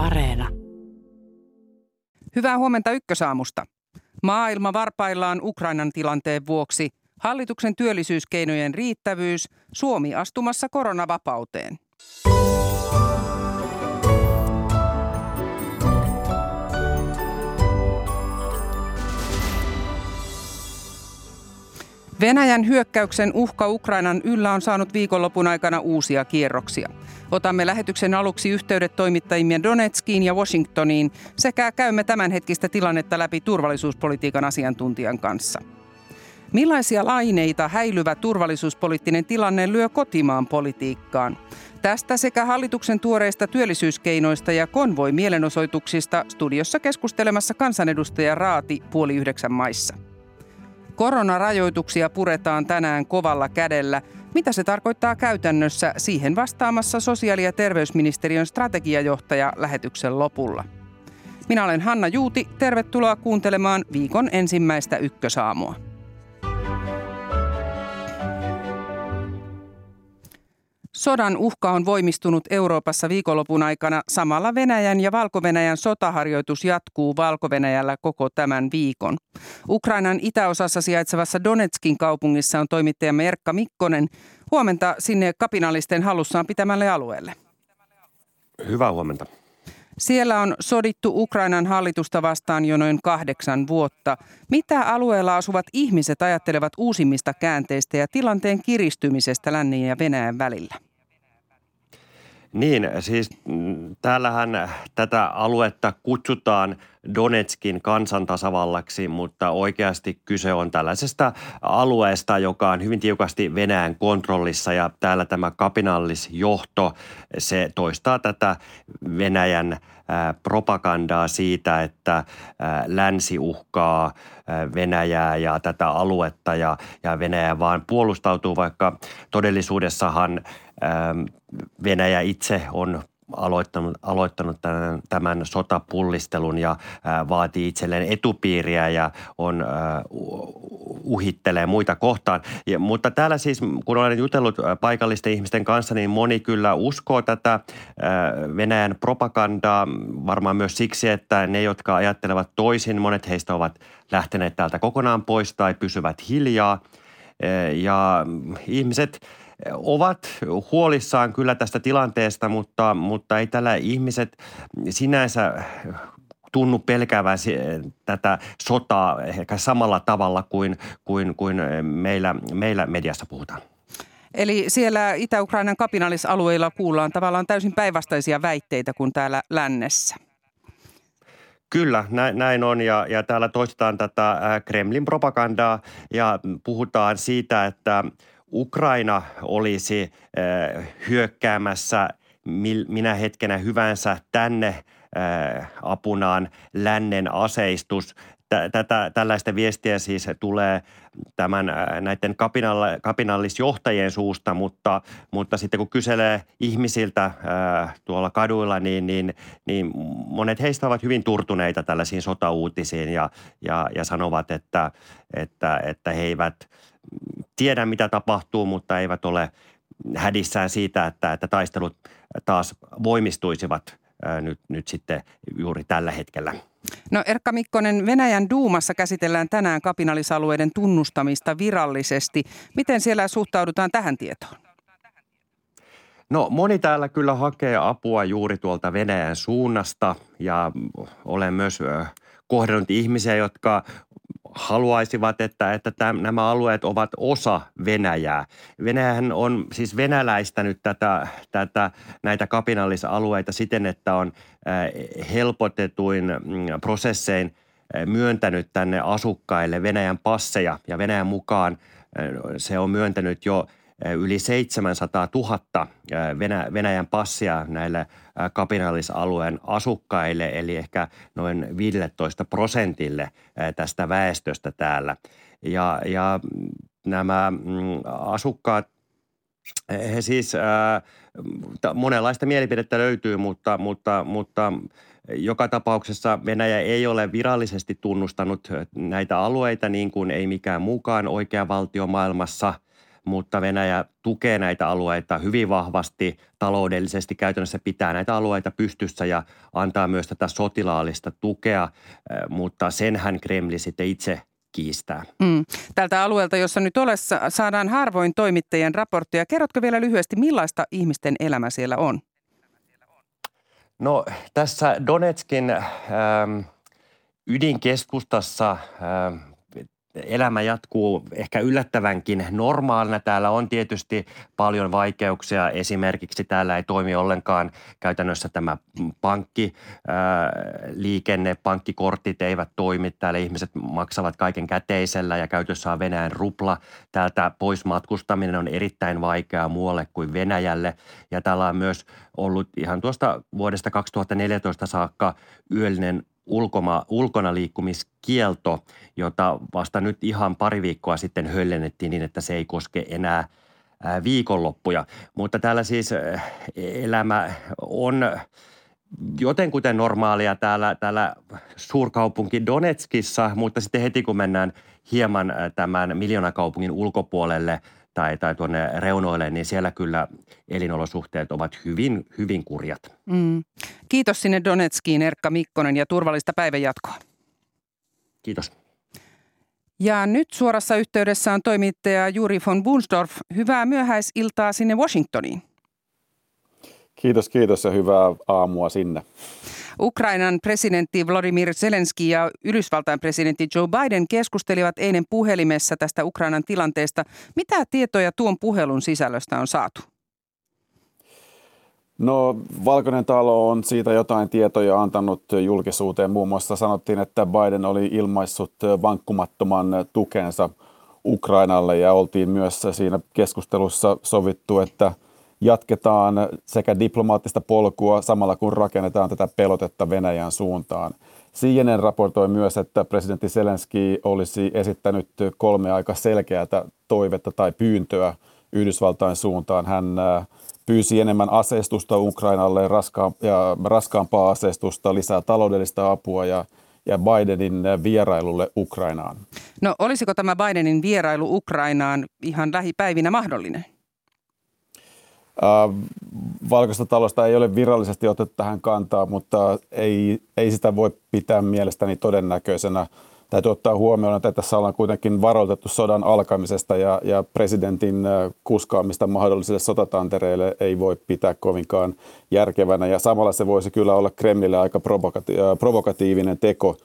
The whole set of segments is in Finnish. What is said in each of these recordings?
Areena. Hyvää huomenta Ykkösaamusta. Maailma varpaillaan Ukrainan tilanteen vuoksi. Hallituksen työllisyyskeinojen riittävyys, Suomi astumassa koronavapauteen. Venäjän hyökkäyksen uhka Ukrainan yllä on saanut viikonlopun aikana uusia kierroksia. Otamme lähetyksen aluksi yhteydet toimittajimme Donetskiin ja Washingtoniin sekä käymme tämänhetkistä tilannetta läpi turvallisuuspolitiikan asiantuntijan kanssa. Millaisia laineita häilyvä turvallisuuspoliittinen tilanne lyö kotimaan politiikkaan? Tästä sekä hallituksen tuoreista työllisyyskeinoista ja konvoi mielenosoituksista studiossa keskustelemassa kansanedustaja Raati puoli yhdeksän maissa. Koronarajoituksia puretaan tänään kovalla kädellä. Mitä se tarkoittaa käytännössä? Siihen vastaamassa sosiaali- ja terveysministeriön strategiajohtaja lähetyksen lopulla. Minä olen Hanna Juuti. Tervetuloa kuuntelemaan viikon ensimmäistä ykkösaamua. Sodan uhka on voimistunut Euroopassa viikonlopun aikana. Samalla Venäjän ja Valko-Venäjän sotaharjoitus jatkuu valko koko tämän viikon. Ukrainan itäosassa sijaitsevassa Donetskin kaupungissa on toimittajamme Erkka Mikkonen. Huomenta sinne kapinallisten hallussaan pitämälle alueelle. Hyvää huomenta. Siellä on sodittu Ukrainan hallitusta vastaan jo noin kahdeksan vuotta. Mitä alueella asuvat ihmiset ajattelevat uusimmista käänteistä ja tilanteen kiristymisestä lännen ja Venäjän välillä? Niin, siis mm, täällähän tätä aluetta kutsutaan Donetskin kansantasavallaksi, mutta oikeasti kyse on tällaisesta alueesta, joka on hyvin tiukasti Venäjän kontrollissa ja täällä tämä kapinallisjohto, se toistaa tätä Venäjän propagandaa siitä, että länsi uhkaa Venäjää ja tätä aluetta ja, ja Venäjä vaan puolustautuu, vaikka todellisuudessahan Venäjä itse on aloittanut, aloittanut tämän, tämän sotapullistelun ja ää, vaatii itselleen etupiiriä ja on ää, uhittelee muita kohtaan. Ja, mutta täällä siis, kun olen jutellut paikallisten ihmisten kanssa, niin moni kyllä uskoo tätä Venäjän propagandaa, varmaan myös siksi, että ne, jotka ajattelevat toisin, monet heistä ovat lähteneet täältä kokonaan pois tai pysyvät hiljaa. Ja ihmiset ovat huolissaan kyllä tästä tilanteesta, mutta, mutta ei tällä ihmiset sinänsä tunnu pelkäävän tätä sotaa ehkä samalla tavalla kuin, kuin, kuin meillä, meillä mediassa puhutaan. Eli siellä Itä-Ukrainan kapinallisalueilla kuullaan tavallaan täysin päinvastaisia väitteitä kuin täällä lännessä. Kyllä, näin on ja, ja täällä toistetaan tätä Kremlin propagandaa ja puhutaan siitä, että Ukraina olisi hyökkäämässä minä hetkenä hyvänsä tänne apunaan lännen aseistus. Tätä, tällaista viestiä siis tulee tämän, näiden kapinall, kapinallisjohtajien suusta, mutta, mutta sitten kun kyselee ihmisiltä tuolla kaduilla, niin, niin, niin monet heistä ovat hyvin turtuneita tällaisiin sotauutisiin ja, ja, ja sanovat, että, että, että he eivät – tiedä, mitä tapahtuu, mutta eivät ole hädissään siitä, että, että taistelut taas voimistuisivat nyt, nyt sitten juuri tällä hetkellä. No Erkka Mikkonen, Venäjän duumassa käsitellään tänään kapinallisalueiden tunnustamista virallisesti. Miten siellä suhtaudutaan tähän tietoon? No moni täällä kyllä hakee apua juuri tuolta Venäjän suunnasta ja olen myös kohdannut ihmisiä, jotka haluaisivat, että, että täm, nämä alueet ovat osa Venäjää. Venäjähän on siis venäläistänyt tätä, tätä, näitä kapinallisalueita siten, että on helpotetuin mm, prosessein myöntänyt tänne asukkaille Venäjän passeja ja Venäjän mukaan se on myöntänyt jo – yli 700 000 Venäjän passia näille kapinallisalueen asukkaille, eli ehkä noin 15 prosentille tästä väestöstä täällä. Ja, ja nämä mm, asukkaat, he siis, monenlaista mielipidettä löytyy, mutta, mutta, mutta joka tapauksessa Venäjä ei ole virallisesti tunnustanut näitä alueita niin kuin ei mikään mukaan oikea valtio maailmassa – mutta Venäjä tukee näitä alueita hyvin vahvasti taloudellisesti, käytännössä pitää näitä alueita pystyssä ja antaa myös tätä sotilaallista tukea, mutta senhän Kremli sitten itse kiistää. Mm. Tältä alueelta, jossa nyt olessa, saadaan harvoin toimittajien raportteja. Kerrotko vielä lyhyesti, millaista ihmisten elämä siellä on? No tässä Donetskin ähm, ydinkeskustassa ähm, elämä jatkuu ehkä yllättävänkin normaalina. Täällä on tietysti paljon vaikeuksia. Esimerkiksi täällä ei toimi ollenkaan käytännössä tämä pankkiliikenne, pankkikortit eivät toimi. Täällä ihmiset maksavat kaiken käteisellä ja käytössä on Venäjän rupla. Täältä pois matkustaminen on erittäin vaikeaa muualle kuin Venäjälle. Ja täällä on myös ollut ihan tuosta vuodesta 2014 saakka yöllinen ulkoma, ulkona liikkumiskielto, jota vasta nyt ihan pari viikkoa sitten höllennettiin niin, että se ei koske enää viikonloppuja. Mutta täällä siis elämä on jotenkuten normaalia täällä, täällä suurkaupunki Donetskissa, mutta sitten heti kun mennään hieman tämän miljoonakaupungin ulkopuolelle – tai, tai tuonne reunoille, niin siellä kyllä elinolosuhteet ovat hyvin, hyvin kurjat. Mm. Kiitos sinne Donetskiin Erkka Mikkonen ja turvallista päivänjatkoa. Kiitos. Ja nyt suorassa yhteydessä on toimittaja Juri von Bunsdorf. Hyvää myöhäisiltaa sinne Washingtoniin. Kiitos, kiitos ja hyvää aamua sinne. Ukrainan presidentti Vladimir Zelensky ja Yhdysvaltain presidentti Joe Biden keskustelivat eilen puhelimessa tästä Ukrainan tilanteesta. Mitä tietoja tuon puhelun sisällöstä on saatu? No Valkoinen talo on siitä jotain tietoja antanut julkisuuteen. Muun muassa sanottiin, että Biden oli ilmaissut vankkumattoman tukensa Ukrainalle ja oltiin myös siinä keskustelussa sovittu, että – jatketaan sekä diplomaattista polkua samalla kun rakennetaan tätä pelotetta Venäjän suuntaan. CNN raportoi myös, että presidentti Zelenski olisi esittänyt kolme aika selkeää toivetta tai pyyntöä Yhdysvaltain suuntaan. Hän äh, pyysi enemmän aseistusta Ukrainalle, raskaampaa aseistusta, lisää taloudellista apua ja, ja Bidenin vierailulle Ukrainaan. No olisiko tämä Bidenin vierailu Ukrainaan ihan lähipäivinä mahdollinen? Valkoista talosta ei ole virallisesti otettu tähän kantaa, mutta ei, ei sitä voi pitää mielestäni todennäköisenä. Täytyy ottaa huomioon, että tässä ollaan kuitenkin varoitettu sodan alkamisesta ja, ja presidentin kuskaamista mahdollisille sotatantereille ei voi pitää kovinkaan järkevänä. Ja samalla se voisi kyllä olla Kremlille aika provokati- provokatiivinen teko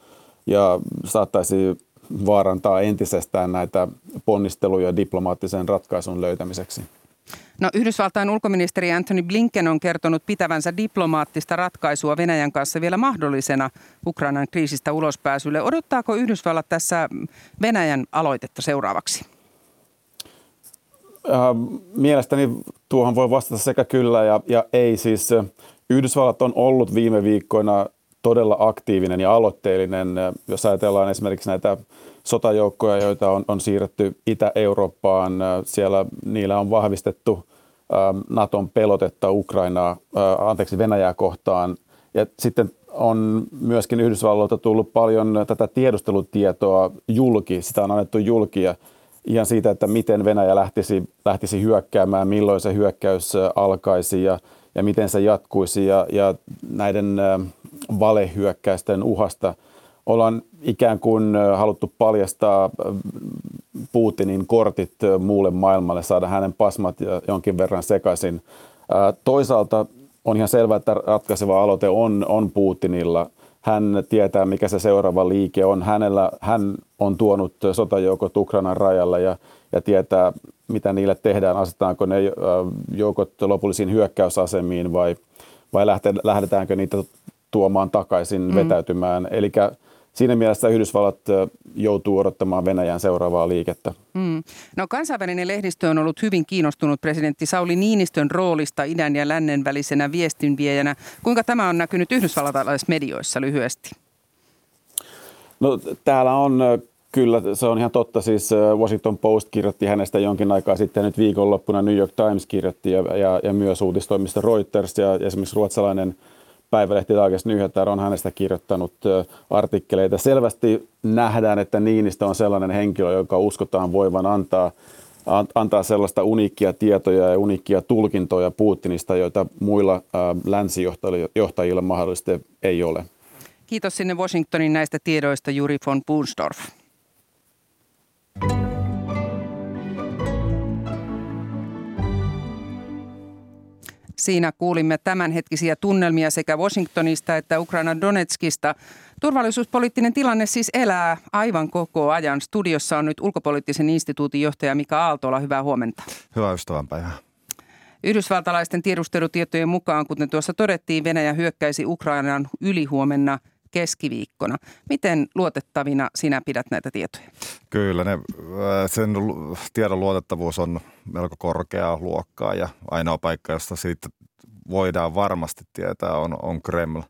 ja saattaisi vaarantaa entisestään näitä ponnisteluja diplomaattisen ratkaisun löytämiseksi. No, Yhdysvaltain ulkoministeri Anthony Blinken on kertonut pitävänsä diplomaattista ratkaisua Venäjän kanssa vielä mahdollisena Ukrainan kriisistä ulospääsylle. Odottaako Yhdysvallat tässä Venäjän aloitetta seuraavaksi? Äh, mielestäni tuohon voi vastata sekä kyllä ja, ja ei. Siis Yhdysvallat on ollut viime viikkoina todella aktiivinen ja aloitteellinen. Jos ajatellaan esimerkiksi näitä sotajoukkoja, joita on, on siirretty Itä-Eurooppaan. Siellä niillä on vahvistettu Naton pelotetta Ukrainaa, anteeksi Venäjää kohtaan. Ja sitten on myöskin Yhdysvalloilta tullut paljon tätä tiedustelutietoa julki, sitä on annettu julkia ihan siitä, että miten Venäjä lähtisi, lähtisi hyökkäämään, milloin se hyökkäys alkaisi ja, ja miten se jatkuisi ja, ja näiden valehyökkäysten uhasta – ollaan ikään kuin haluttu paljastaa Putinin kortit muulle maailmalle, saada hänen pasmat jonkin verran sekaisin. Toisaalta on ihan selvää, että ratkaiseva aloite on, on Putinilla. Hän tietää, mikä se seuraava liike on. Hänellä, hän on tuonut sotajoukot Ukrainan rajalle ja, ja tietää, mitä niille tehdään. Asetaanko ne joukot lopullisiin hyökkäysasemiin vai, vai lähdetäänkö niitä tuomaan takaisin, mm. vetäytymään. Eli siinä mielessä Yhdysvallat joutuu odottamaan Venäjän seuraavaa liikettä. Mm. No kansainvälinen lehdistö on ollut hyvin kiinnostunut presidentti Sauli Niinistön roolista idän ja lännen välisenä viestinviejänä. Kuinka tämä on näkynyt yhdysvaltalaisissa medioissa lyhyesti? No täällä on Kyllä, se on ihan totta. Siis Washington Post kirjoitti hänestä jonkin aikaa sitten, nyt viikonloppuna New York Times kirjoitti ja, ja, ja myös uutistoimista Reuters ja esimerkiksi ruotsalainen – päivälehti Dagens Nyheter on hänestä kirjoittanut artikkeleita. Selvästi nähdään, että Niinistä on sellainen henkilö, joka uskotaan voivan antaa antaa sellaista uniikkia tietoja ja uniikkia tulkintoja Putinista, joita muilla länsijohtajilla mahdollisesti ei ole. Kiitos sinne Washingtonin näistä tiedoista Juri von Bunsdorf. Siinä kuulimme tämänhetkisiä tunnelmia sekä Washingtonista että Ukraina Donetskista. Turvallisuuspoliittinen tilanne siis elää aivan koko ajan. Studiossa on nyt ulkopoliittisen instituutin johtaja Mika Aaltola. Hyvää huomenta. Hyvää ystävänpäivää. Yhdysvaltalaisten tiedustelutietojen mukaan, kuten tuossa todettiin, Venäjä hyökkäisi Ukrainan ylihuomenna keskiviikkona. Miten luotettavina sinä pidät näitä tietoja? Kyllä, ne, sen tiedon luotettavuus on melko korkeaa luokkaa ja ainoa paikka, josta siitä voidaan varmasti tietää, on, on Kreml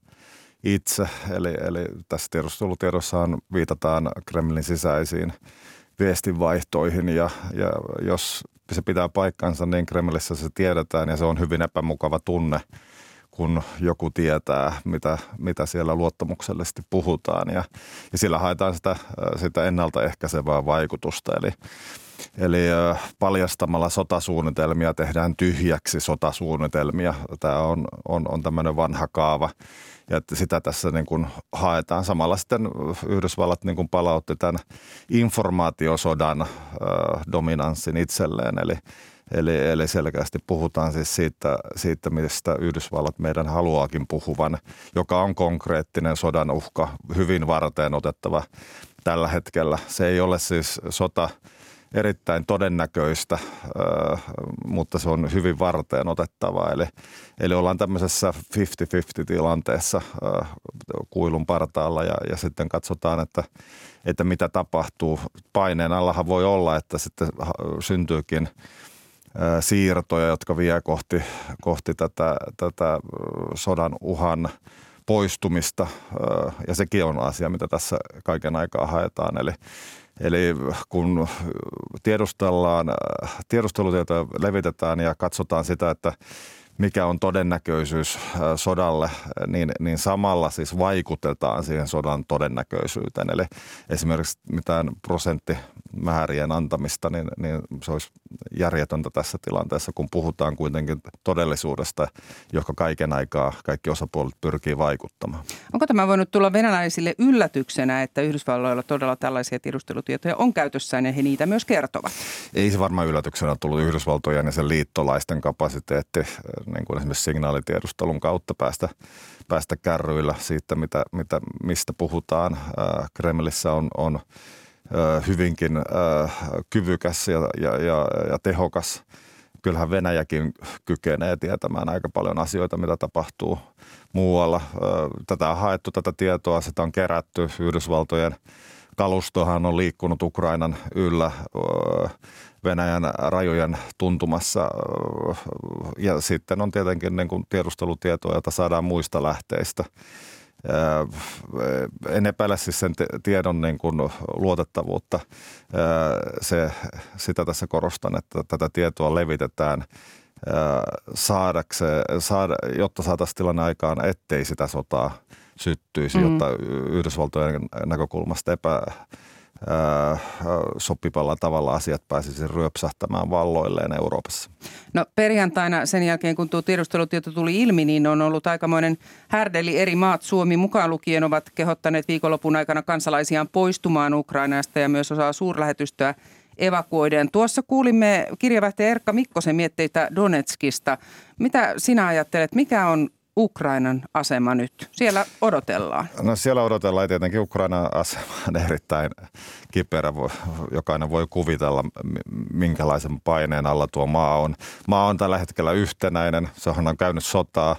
itse. Eli, eli tässä tiedustelutiedossahan viitataan Kremlin sisäisiin viestinvaihtoihin ja, ja jos se pitää paikkansa, niin Kremlissä se tiedetään ja se on hyvin epämukava tunne – kun joku tietää, mitä, mitä siellä luottamuksellisesti puhutaan. Ja, ja sillä haetaan sitä, sitä ennaltaehkäisevää vaikutusta. Eli, eli paljastamalla sotasuunnitelmia tehdään tyhjäksi sotasuunnitelmia. Tämä on, on, on tämmöinen vanha kaava ja että sitä tässä niin kuin haetaan. Samalla sitten Yhdysvallat niin kuin palautti tämän informaatiosodan äh, dominanssin itselleen, eli Eli, eli selkeästi puhutaan siis siitä, siitä, mistä Yhdysvallat meidän haluaakin puhuvan, joka on konkreettinen sodan uhka, hyvin varteen otettava tällä hetkellä. Se ei ole siis sota erittäin todennäköistä, mutta se on hyvin varteen otettava. Eli, eli ollaan tämmöisessä 50-50 tilanteessa kuilun partaalla ja, ja sitten katsotaan, että, että mitä tapahtuu. Paineen allahan voi olla, että sitten syntyykin – siirtoja, jotka vie kohti, kohti tätä, tätä sodan uhan poistumista. Ja sekin on asia, mitä tässä kaiken aikaa haetaan. Eli, eli kun tiedustellaan, tiedustelutietoja levitetään ja katsotaan sitä, että mikä on todennäköisyys sodalle, niin, niin samalla siis vaikutetaan siihen sodan todennäköisyyteen. Eli esimerkiksi mitään prosenttimäärien antamista, niin, niin se olisi järjetöntä tässä tilanteessa, kun puhutaan kuitenkin todellisuudesta, joka kaiken aikaa kaikki osapuolet pyrkii vaikuttamaan. Onko tämä voinut tulla venäläisille yllätyksenä, että Yhdysvalloilla todella tällaisia tiedustelutietoja on käytössään ja he niitä myös kertovat? Ei se varmaan yllätyksenä tullut Yhdysvaltojen ja sen liittolaisten kapasiteetti niin kuin esimerkiksi signaalitiedustelun kautta päästä, päästä kärryillä siitä, mitä, mitä, mistä puhutaan. Kremlissä on, on hyvinkin kyvykäs ja, ja, ja, ja tehokas. Kyllähän Venäjäkin kykenee tietämään aika paljon asioita, mitä tapahtuu muualla. Tätä on haettu, tätä tietoa, sitä on kerätty. Yhdysvaltojen kalustohan on liikkunut Ukrainan yllä Venäjän rajojen tuntumassa. Ja sitten on tietenkin niin kuin tiedustelutietoa, jota saadaan muista lähteistä. En epäile siis sen tiedon niin kuin luotettavuutta. Se, sitä tässä korostan, että tätä tietoa levitetään saada, jotta saataisiin tilanne aikaan, ettei sitä sotaa syttyisi, mm. jotta Yhdysvaltojen näkökulmasta epä, sopivalla tavalla asiat pääsisi ryöpsähtämään valloilleen Euroopassa? No perjantaina sen jälkeen, kun tuo tiedustelutieto tuli ilmi, niin on ollut aikamoinen härdeli. Eri maat, Suomi mukaan lukien, ovat kehottaneet viikonlopun aikana kansalaisiaan poistumaan Ukrainasta ja myös osaa suurlähetystöä evakuoiden. Tuossa kuulimme kirjavaihtaja Erkka Mikkosen mietteitä Donetskista. Mitä sinä ajattelet, mikä on Ukrainan asema nyt? Siellä odotellaan. No siellä odotellaan tietenkin Ukrainan asema on erittäin kiperä. Jokainen voi kuvitella, minkälaisen paineen alla tuo maa on. Maa on tällä hetkellä yhtenäinen. Se on käynyt sotaa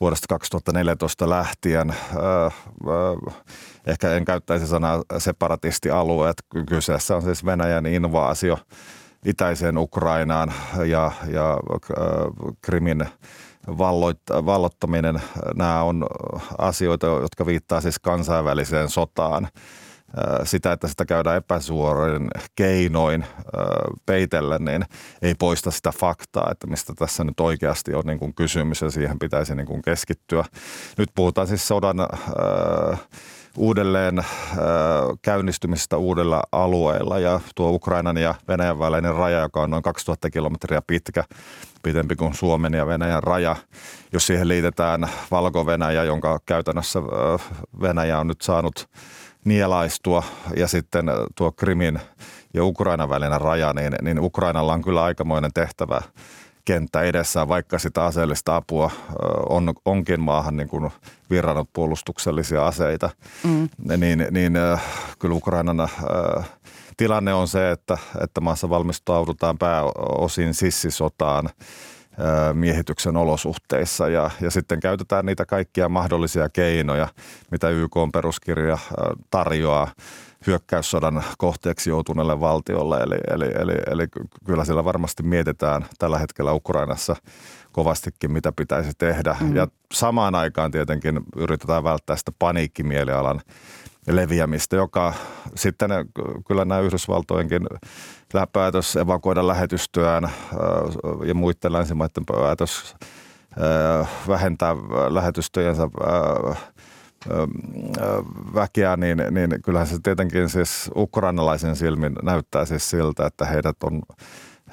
vuodesta 2014 lähtien. Ehkä en käyttäisi sanaa separatistialueet. Kyseessä on siis Venäjän invaasio itäiseen Ukrainaan ja, ja Krimin vallottaminen, nämä on asioita, jotka viittaa siis kansainväliseen sotaan. Sitä, että sitä käydään epäsuorin keinoin peitellen, niin ei poista sitä faktaa, että mistä tässä nyt oikeasti on niin kuin kysymys ja siihen pitäisi niin kuin keskittyä. Nyt puhutaan siis sodan uudelleen äh, käynnistymistä uudella alueilla ja tuo Ukrainan ja Venäjän välinen raja, joka on noin 2000 kilometriä pitkä, pitempi kuin Suomen ja Venäjän raja. Jos siihen liitetään Valko-Venäjä, jonka käytännössä äh, Venäjä on nyt saanut nielaistua ja sitten tuo Krimin ja Ukrainan välinen raja, niin, niin Ukrainalla on kyllä aikamoinen tehtävä kenttä edessään, vaikka sitä aseellista apua on, onkin maahan niin kuin virrannut puolustuksellisia aseita, mm. niin, niin kyllä Ukrainan tilanne on se, että, että maassa valmistaudutaan pääosin sissisotaan miehityksen olosuhteissa. Ja, ja sitten käytetään niitä kaikkia mahdollisia keinoja, mitä YK on peruskirja tarjoaa hyökkäyssodan kohteeksi joutuneelle valtiolle. Eli, eli, eli, eli kyllä siellä varmasti mietitään tällä hetkellä Ukrainassa kovastikin, mitä pitäisi tehdä. Mm. Ja samaan aikaan tietenkin yritetään välttää sitä paniikkimielialan leviämistä, joka sitten kyllä nämä Yhdysvaltojenkin päätös evakuoida lähetystyään ja muiden länsimaiden päätös vähentää lähetystöjensä väkeä, niin, niin kyllähän se tietenkin siis ukrainalaisen silmin näyttää siis siltä, että heidät on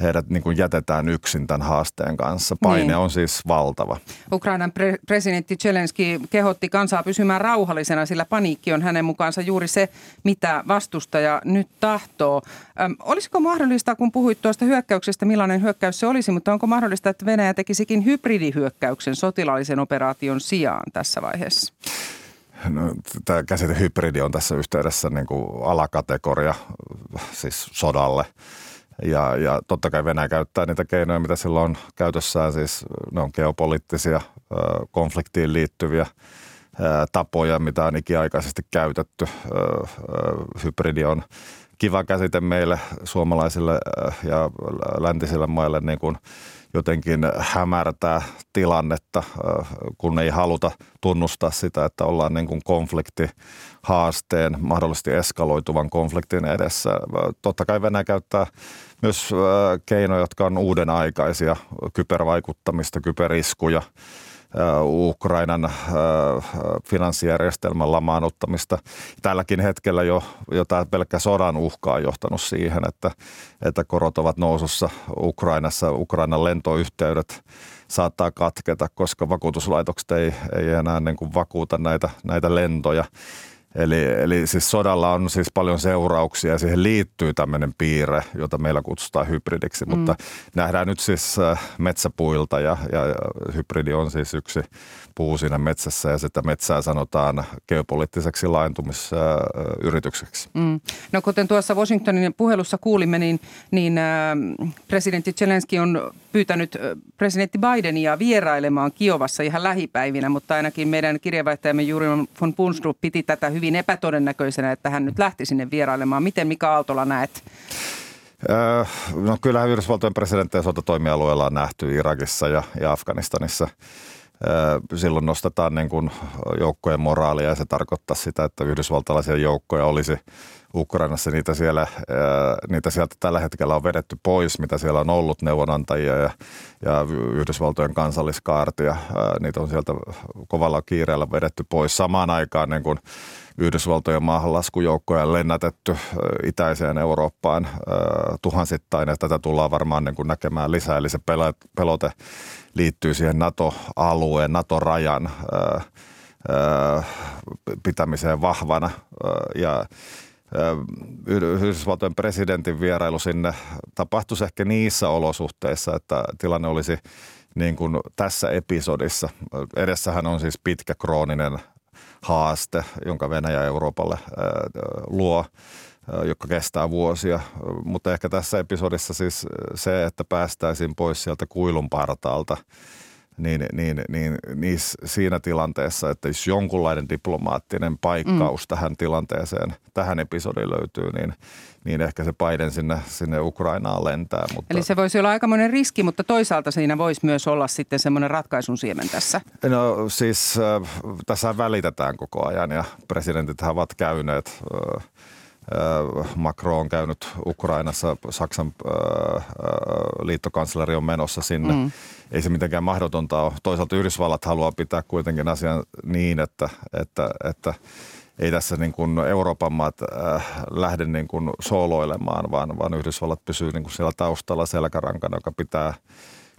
heidät niin kuin jätetään yksin tämän haasteen kanssa. Paine niin. on siis valtava. Ukrainan pre- presidentti Zelensky kehotti kansaa pysymään rauhallisena, sillä paniikki on hänen mukaansa juuri se, mitä vastustaja nyt tahtoo. Öm, olisiko mahdollista, kun puhuit tuosta hyökkäyksestä, millainen hyökkäys se olisi, mutta onko mahdollista, että Venäjä tekisikin hybridihyökkäyksen sotilaallisen operaation sijaan tässä vaiheessa? No, tämä käsite hybridi on tässä yhteydessä niin kuin alakategoria siis sodalle. Ja, ja totta kai Venäjä käyttää niitä keinoja, mitä sillä on käytössään, siis ne on geopoliittisia, konfliktiin liittyviä tapoja, mitä on ikiaikaisesti käytetty. Hybridi on kiva käsite meille suomalaisille ja läntisille maille niin kuin – jotenkin hämärtää tilannetta, kun ei haluta tunnustaa sitä, että ollaan niin kuin konflikti haasteen, mahdollisesti eskaloituvan konfliktin edessä. Totta kai Venäjä käyttää myös keinoja, jotka on uuden aikaisia, kybervaikuttamista, kyberiskuja – Ukrainan finanssijärjestelmän lamaanuttamista. Tälläkin hetkellä jo, jo tämä pelkkä sodan uhka on johtanut siihen, että, että korot ovat nousussa Ukrainassa. Ukrainan lentoyhteydet saattaa katketa, koska vakuutuslaitokset ei, ei enää niin kuin vakuuta näitä, näitä lentoja. Eli, eli siis sodalla on siis paljon seurauksia ja siihen liittyy tämmöinen piirre, jota meillä kutsutaan hybridiksi, mm. mutta nähdään nyt siis äh, metsäpuilta ja, ja hybridi on siis yksi puu siinä metsässä ja sitä metsää sanotaan geopoliittiseksi laintumisyritykseksi. Mm. No kuten tuossa Washingtonin puhelussa kuulimme, niin, niin äh, presidentti Zelensky on pyytänyt äh, presidentti Bidenia vierailemaan Kiovassa ihan lähipäivinä, mutta ainakin meidän kirjavaihtajamme Juri von Punstrup piti tätä hyvin epätodennäköisenä, että hän nyt lähti sinne vierailemaan. Miten Mika Aaltola näet? No kyllähän Yhdysvaltojen presidenttejä sotatoimialueella on nähty Irakissa ja, ja Afganistanissa – silloin nostetaan niin kuin joukkojen moraalia ja se tarkoittaa sitä, että yhdysvaltalaisia joukkoja olisi Ukrainassa. Niitä, siellä, niitä sieltä tällä hetkellä on vedetty pois, mitä siellä on ollut neuvonantajia ja, ja Yhdysvaltojen kansalliskaartia. Niitä on sieltä kovalla kiireellä vedetty pois. Samaan aikaan niin kuin Yhdysvaltojen maahanlaskujoukkoja lennätetty itäiseen Eurooppaan tuhansittain, ja tätä tullaan varmaan niin kuin näkemään lisää. Eli se pelote liittyy siihen NATO-alueen, NATO-rajan pitämiseen vahvana. Ja Yhdysvaltojen presidentin vierailu sinne tapahtuisi ehkä niissä olosuhteissa, että tilanne olisi niin kuin tässä episodissa. Edessähän on siis pitkä krooninen haaste, jonka Venäjä Euroopalle luo, joka kestää vuosia. Mutta ehkä tässä episodissa siis se, että päästäisiin pois sieltä kuilun partaalta, niin, niin, niin, niin siinä tilanteessa, että jos jonkunlainen diplomaattinen paikkaus mm. tähän tilanteeseen, tähän episodiin löytyy, niin, niin ehkä se paiden sinne, sinne Ukrainaan lentää. Mutta... Eli se voisi olla aikamoinen riski, mutta toisaalta siinä voisi myös olla sitten semmoinen ratkaisun siemen tässä. No siis äh, tässä välitetään koko ajan ja presidentit ovat käyneet äh, Macron on käynyt Ukrainassa, Saksan liittokansleri on menossa sinne. Mm. Ei se mitenkään mahdotonta ole. Toisaalta Yhdysvallat haluaa pitää kuitenkin asian niin, että, että, että ei tässä niin kuin Euroopan maat äh, lähde niin kuin sooloilemaan, vaan, vaan Yhdysvallat pysyy niin kuin siellä taustalla selkärankana, joka pitää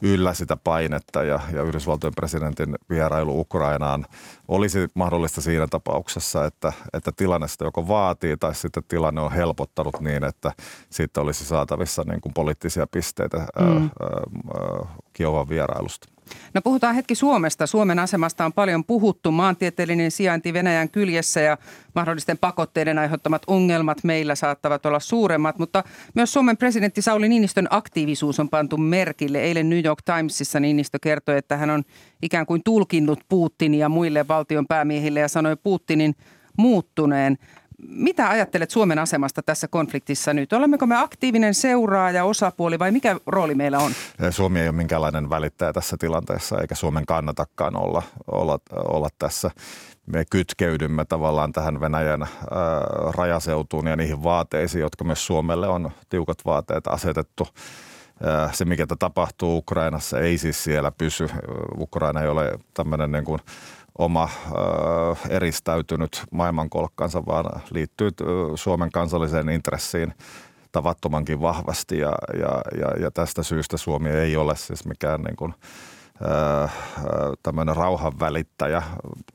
yllä sitä painetta ja, ja Yhdysvaltojen presidentin vierailu Ukrainaan olisi mahdollista siinä tapauksessa, että, että tilanne sitä joko vaatii tai sitten tilanne on helpottanut niin, että siitä olisi saatavissa niin kuin poliittisia pisteitä mm. ää, ää, Kiovan vierailusta. No puhutaan hetki Suomesta. Suomen asemasta on paljon puhuttu. Maantieteellinen sijainti Venäjän kyljessä ja mahdollisten pakotteiden aiheuttamat ongelmat meillä saattavat olla suuremmat, mutta myös Suomen presidentti Sauli Niinistön aktiivisuus on pantu merkille. Eilen New York Timesissa Niinistö kertoi, että hän on ikään kuin tulkinnut Putinia muille valtion päämiehille ja sanoi Putinin muuttuneen. Mitä ajattelet Suomen asemasta tässä konfliktissa nyt? Olemmeko me aktiivinen seuraaja, osapuoli vai mikä rooli meillä on? Suomi ei ole minkäänlainen välittäjä tässä tilanteessa, eikä Suomen kannatakaan olla, olla, olla tässä. Me kytkeydymme tavallaan tähän Venäjän ää, rajaseutuun ja niihin vaateisiin, jotka myös Suomelle on tiukat vaateet asetettu. Se, mikä tapahtuu Ukrainassa, ei siis siellä pysy. Ukraina ei ole tämmöinen niin kuin – oma äh, eristäytynyt maailmankolkkansa, vaan liittyy Suomen kansalliseen intressiin tavattomankin vahvasti ja, ja, ja, ja tästä syystä Suomi ei ole siis mikään niin kuin, tämmöinen rauhan välittäjä.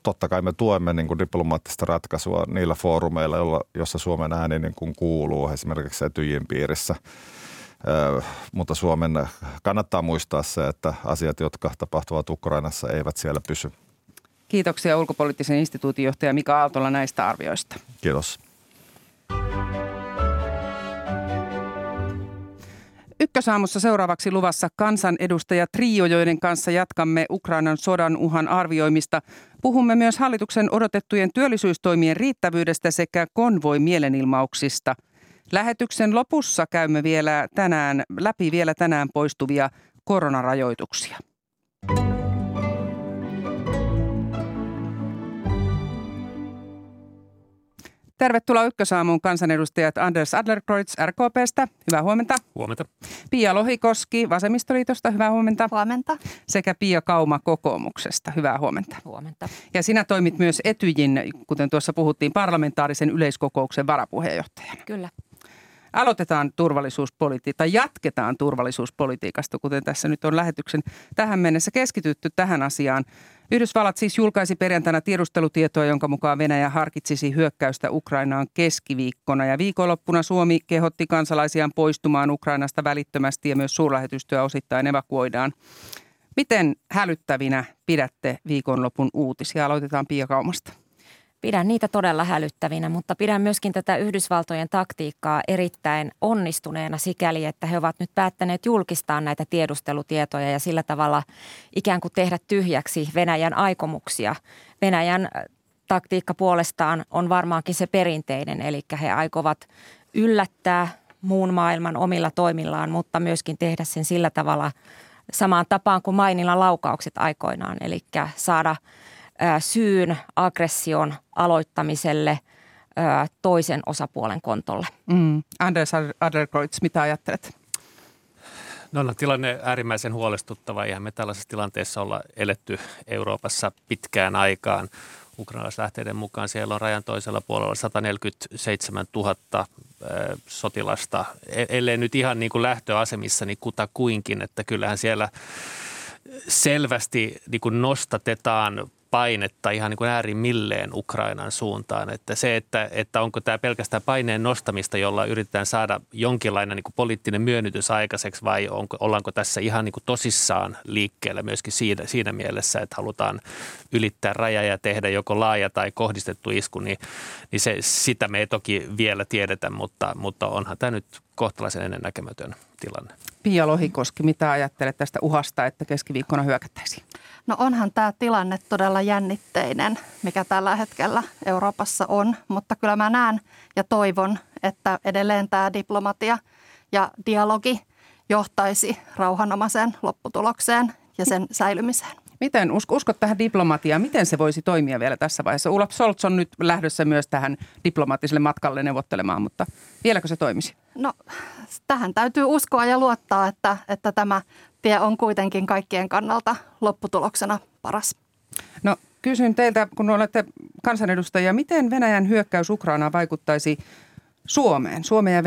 Totta kai me tuemme niin kuin diplomaattista ratkaisua niillä foorumeilla, joilla, jossa Suomen ääni niin kuin kuuluu, esimerkiksi Etyjin piirissä. mutta Suomen kannattaa muistaa se, että asiat, jotka tapahtuvat Ukrainassa, eivät siellä pysy. Kiitoksia ulkopoliittisen instituutin johtaja Mika Aaltola näistä arvioista. Kiitos. Ykkösaamussa seuraavaksi luvassa kansanedustaja Trio, joiden kanssa jatkamme Ukrainan sodan uhan arvioimista. Puhumme myös hallituksen odotettujen työllisyystoimien riittävyydestä sekä konvoi mielenilmauksista. Lähetyksen lopussa käymme vielä tänään läpi vielä tänään poistuvia koronarajoituksia. Tervetuloa Ykkösaamuun kansanedustajat Anders Adlerkreutz RKPstä. Hyvää huomenta. Huomenta. Pia Lohikoski Vasemmistoliitosta. Hyvää huomenta. Huomenta. Sekä Pia Kauma kokoomuksesta. Hyvää huomenta. Huomenta. Ja sinä toimit myös Etyjin, kuten tuossa puhuttiin, parlamentaarisen yleiskokouksen varapuheenjohtajana. Kyllä. Aloitetaan turvallisuuspolitiikasta tai jatketaan turvallisuuspolitiikasta, kuten tässä nyt on lähetyksen tähän mennessä keskitytty tähän asiaan. Yhdysvallat siis julkaisi perjantaina tiedustelutietoa, jonka mukaan Venäjä harkitsisi hyökkäystä Ukrainaan keskiviikkona. Ja viikonloppuna Suomi kehotti kansalaisiaan poistumaan Ukrainasta välittömästi ja myös suurlähetystyö osittain evakuoidaan. Miten hälyttävinä pidätte viikonlopun uutisia? Aloitetaan Pia Kaumasta. Pidän niitä todella hälyttävinä, mutta pidän myöskin tätä Yhdysvaltojen taktiikkaa erittäin onnistuneena sikäli, että he ovat nyt päättäneet julkistaa näitä tiedustelutietoja ja sillä tavalla ikään kuin tehdä tyhjäksi Venäjän aikomuksia. Venäjän äh, taktiikka puolestaan on varmaankin se perinteinen, eli he aikovat yllättää muun maailman omilla toimillaan, mutta myöskin tehdä sen sillä tavalla samaan tapaan kuin mainilla laukaukset aikoinaan, eli saada – syyn aggression aloittamiselle toisen osapuolen kontolle. Mm. Anders Adlerkreutz, mitä ajattelet? No, no tilanne äärimmäisen huolestuttava. Eihän me tällaisessa tilanteessa olla eletty Euroopassa pitkään aikaan. Ukrainalaislähteiden mukaan siellä on rajan toisella puolella 147 000 sotilasta, e-, ellei nyt ihan niin kuin lähtöasemissa, niin kutakuinkin, että kyllähän siellä selvästi niin kuin nostatetaan painetta ihan niin kuin äärimmilleen Ukrainan suuntaan. Että se, että, että onko tämä pelkästään paineen nostamista, jolla yritetään saada jonkinlainen niin kuin poliittinen myönnytys aikaiseksi vai onko, ollaanko tässä ihan niin kuin tosissaan liikkeellä myöskin siinä, siinä mielessä, että halutaan ylittää raja ja tehdä joko laaja tai kohdistettu isku, niin, niin se, sitä me ei toki vielä tiedetä, mutta, mutta onhan tämä nyt kohtalaisen ennennäkemätön tilanne. Pia Lohikoski, mitä ajattelet tästä uhasta, että keskiviikkona hyökättäisiin? No onhan tämä tilanne todella jännitteinen, mikä tällä hetkellä Euroopassa on, mutta kyllä mä näen ja toivon, että edelleen tämä diplomatia ja dialogi johtaisi rauhanomaiseen lopputulokseen ja sen säilymiseen. Miten uskot tähän diplomatiaan? Miten se voisi toimia vielä tässä vaiheessa? Olaf Scholz on nyt lähdössä myös tähän diplomaattiselle matkalle neuvottelemaan, mutta vieläkö se toimisi? No tähän täytyy uskoa ja luottaa, että, että tämä tie on kuitenkin kaikkien kannalta lopputuloksena paras. No kysyn teiltä, kun olette kansanedustajia. Miten Venäjän hyökkäys Ukrainaan vaikuttaisi Suomeen, Suomen ja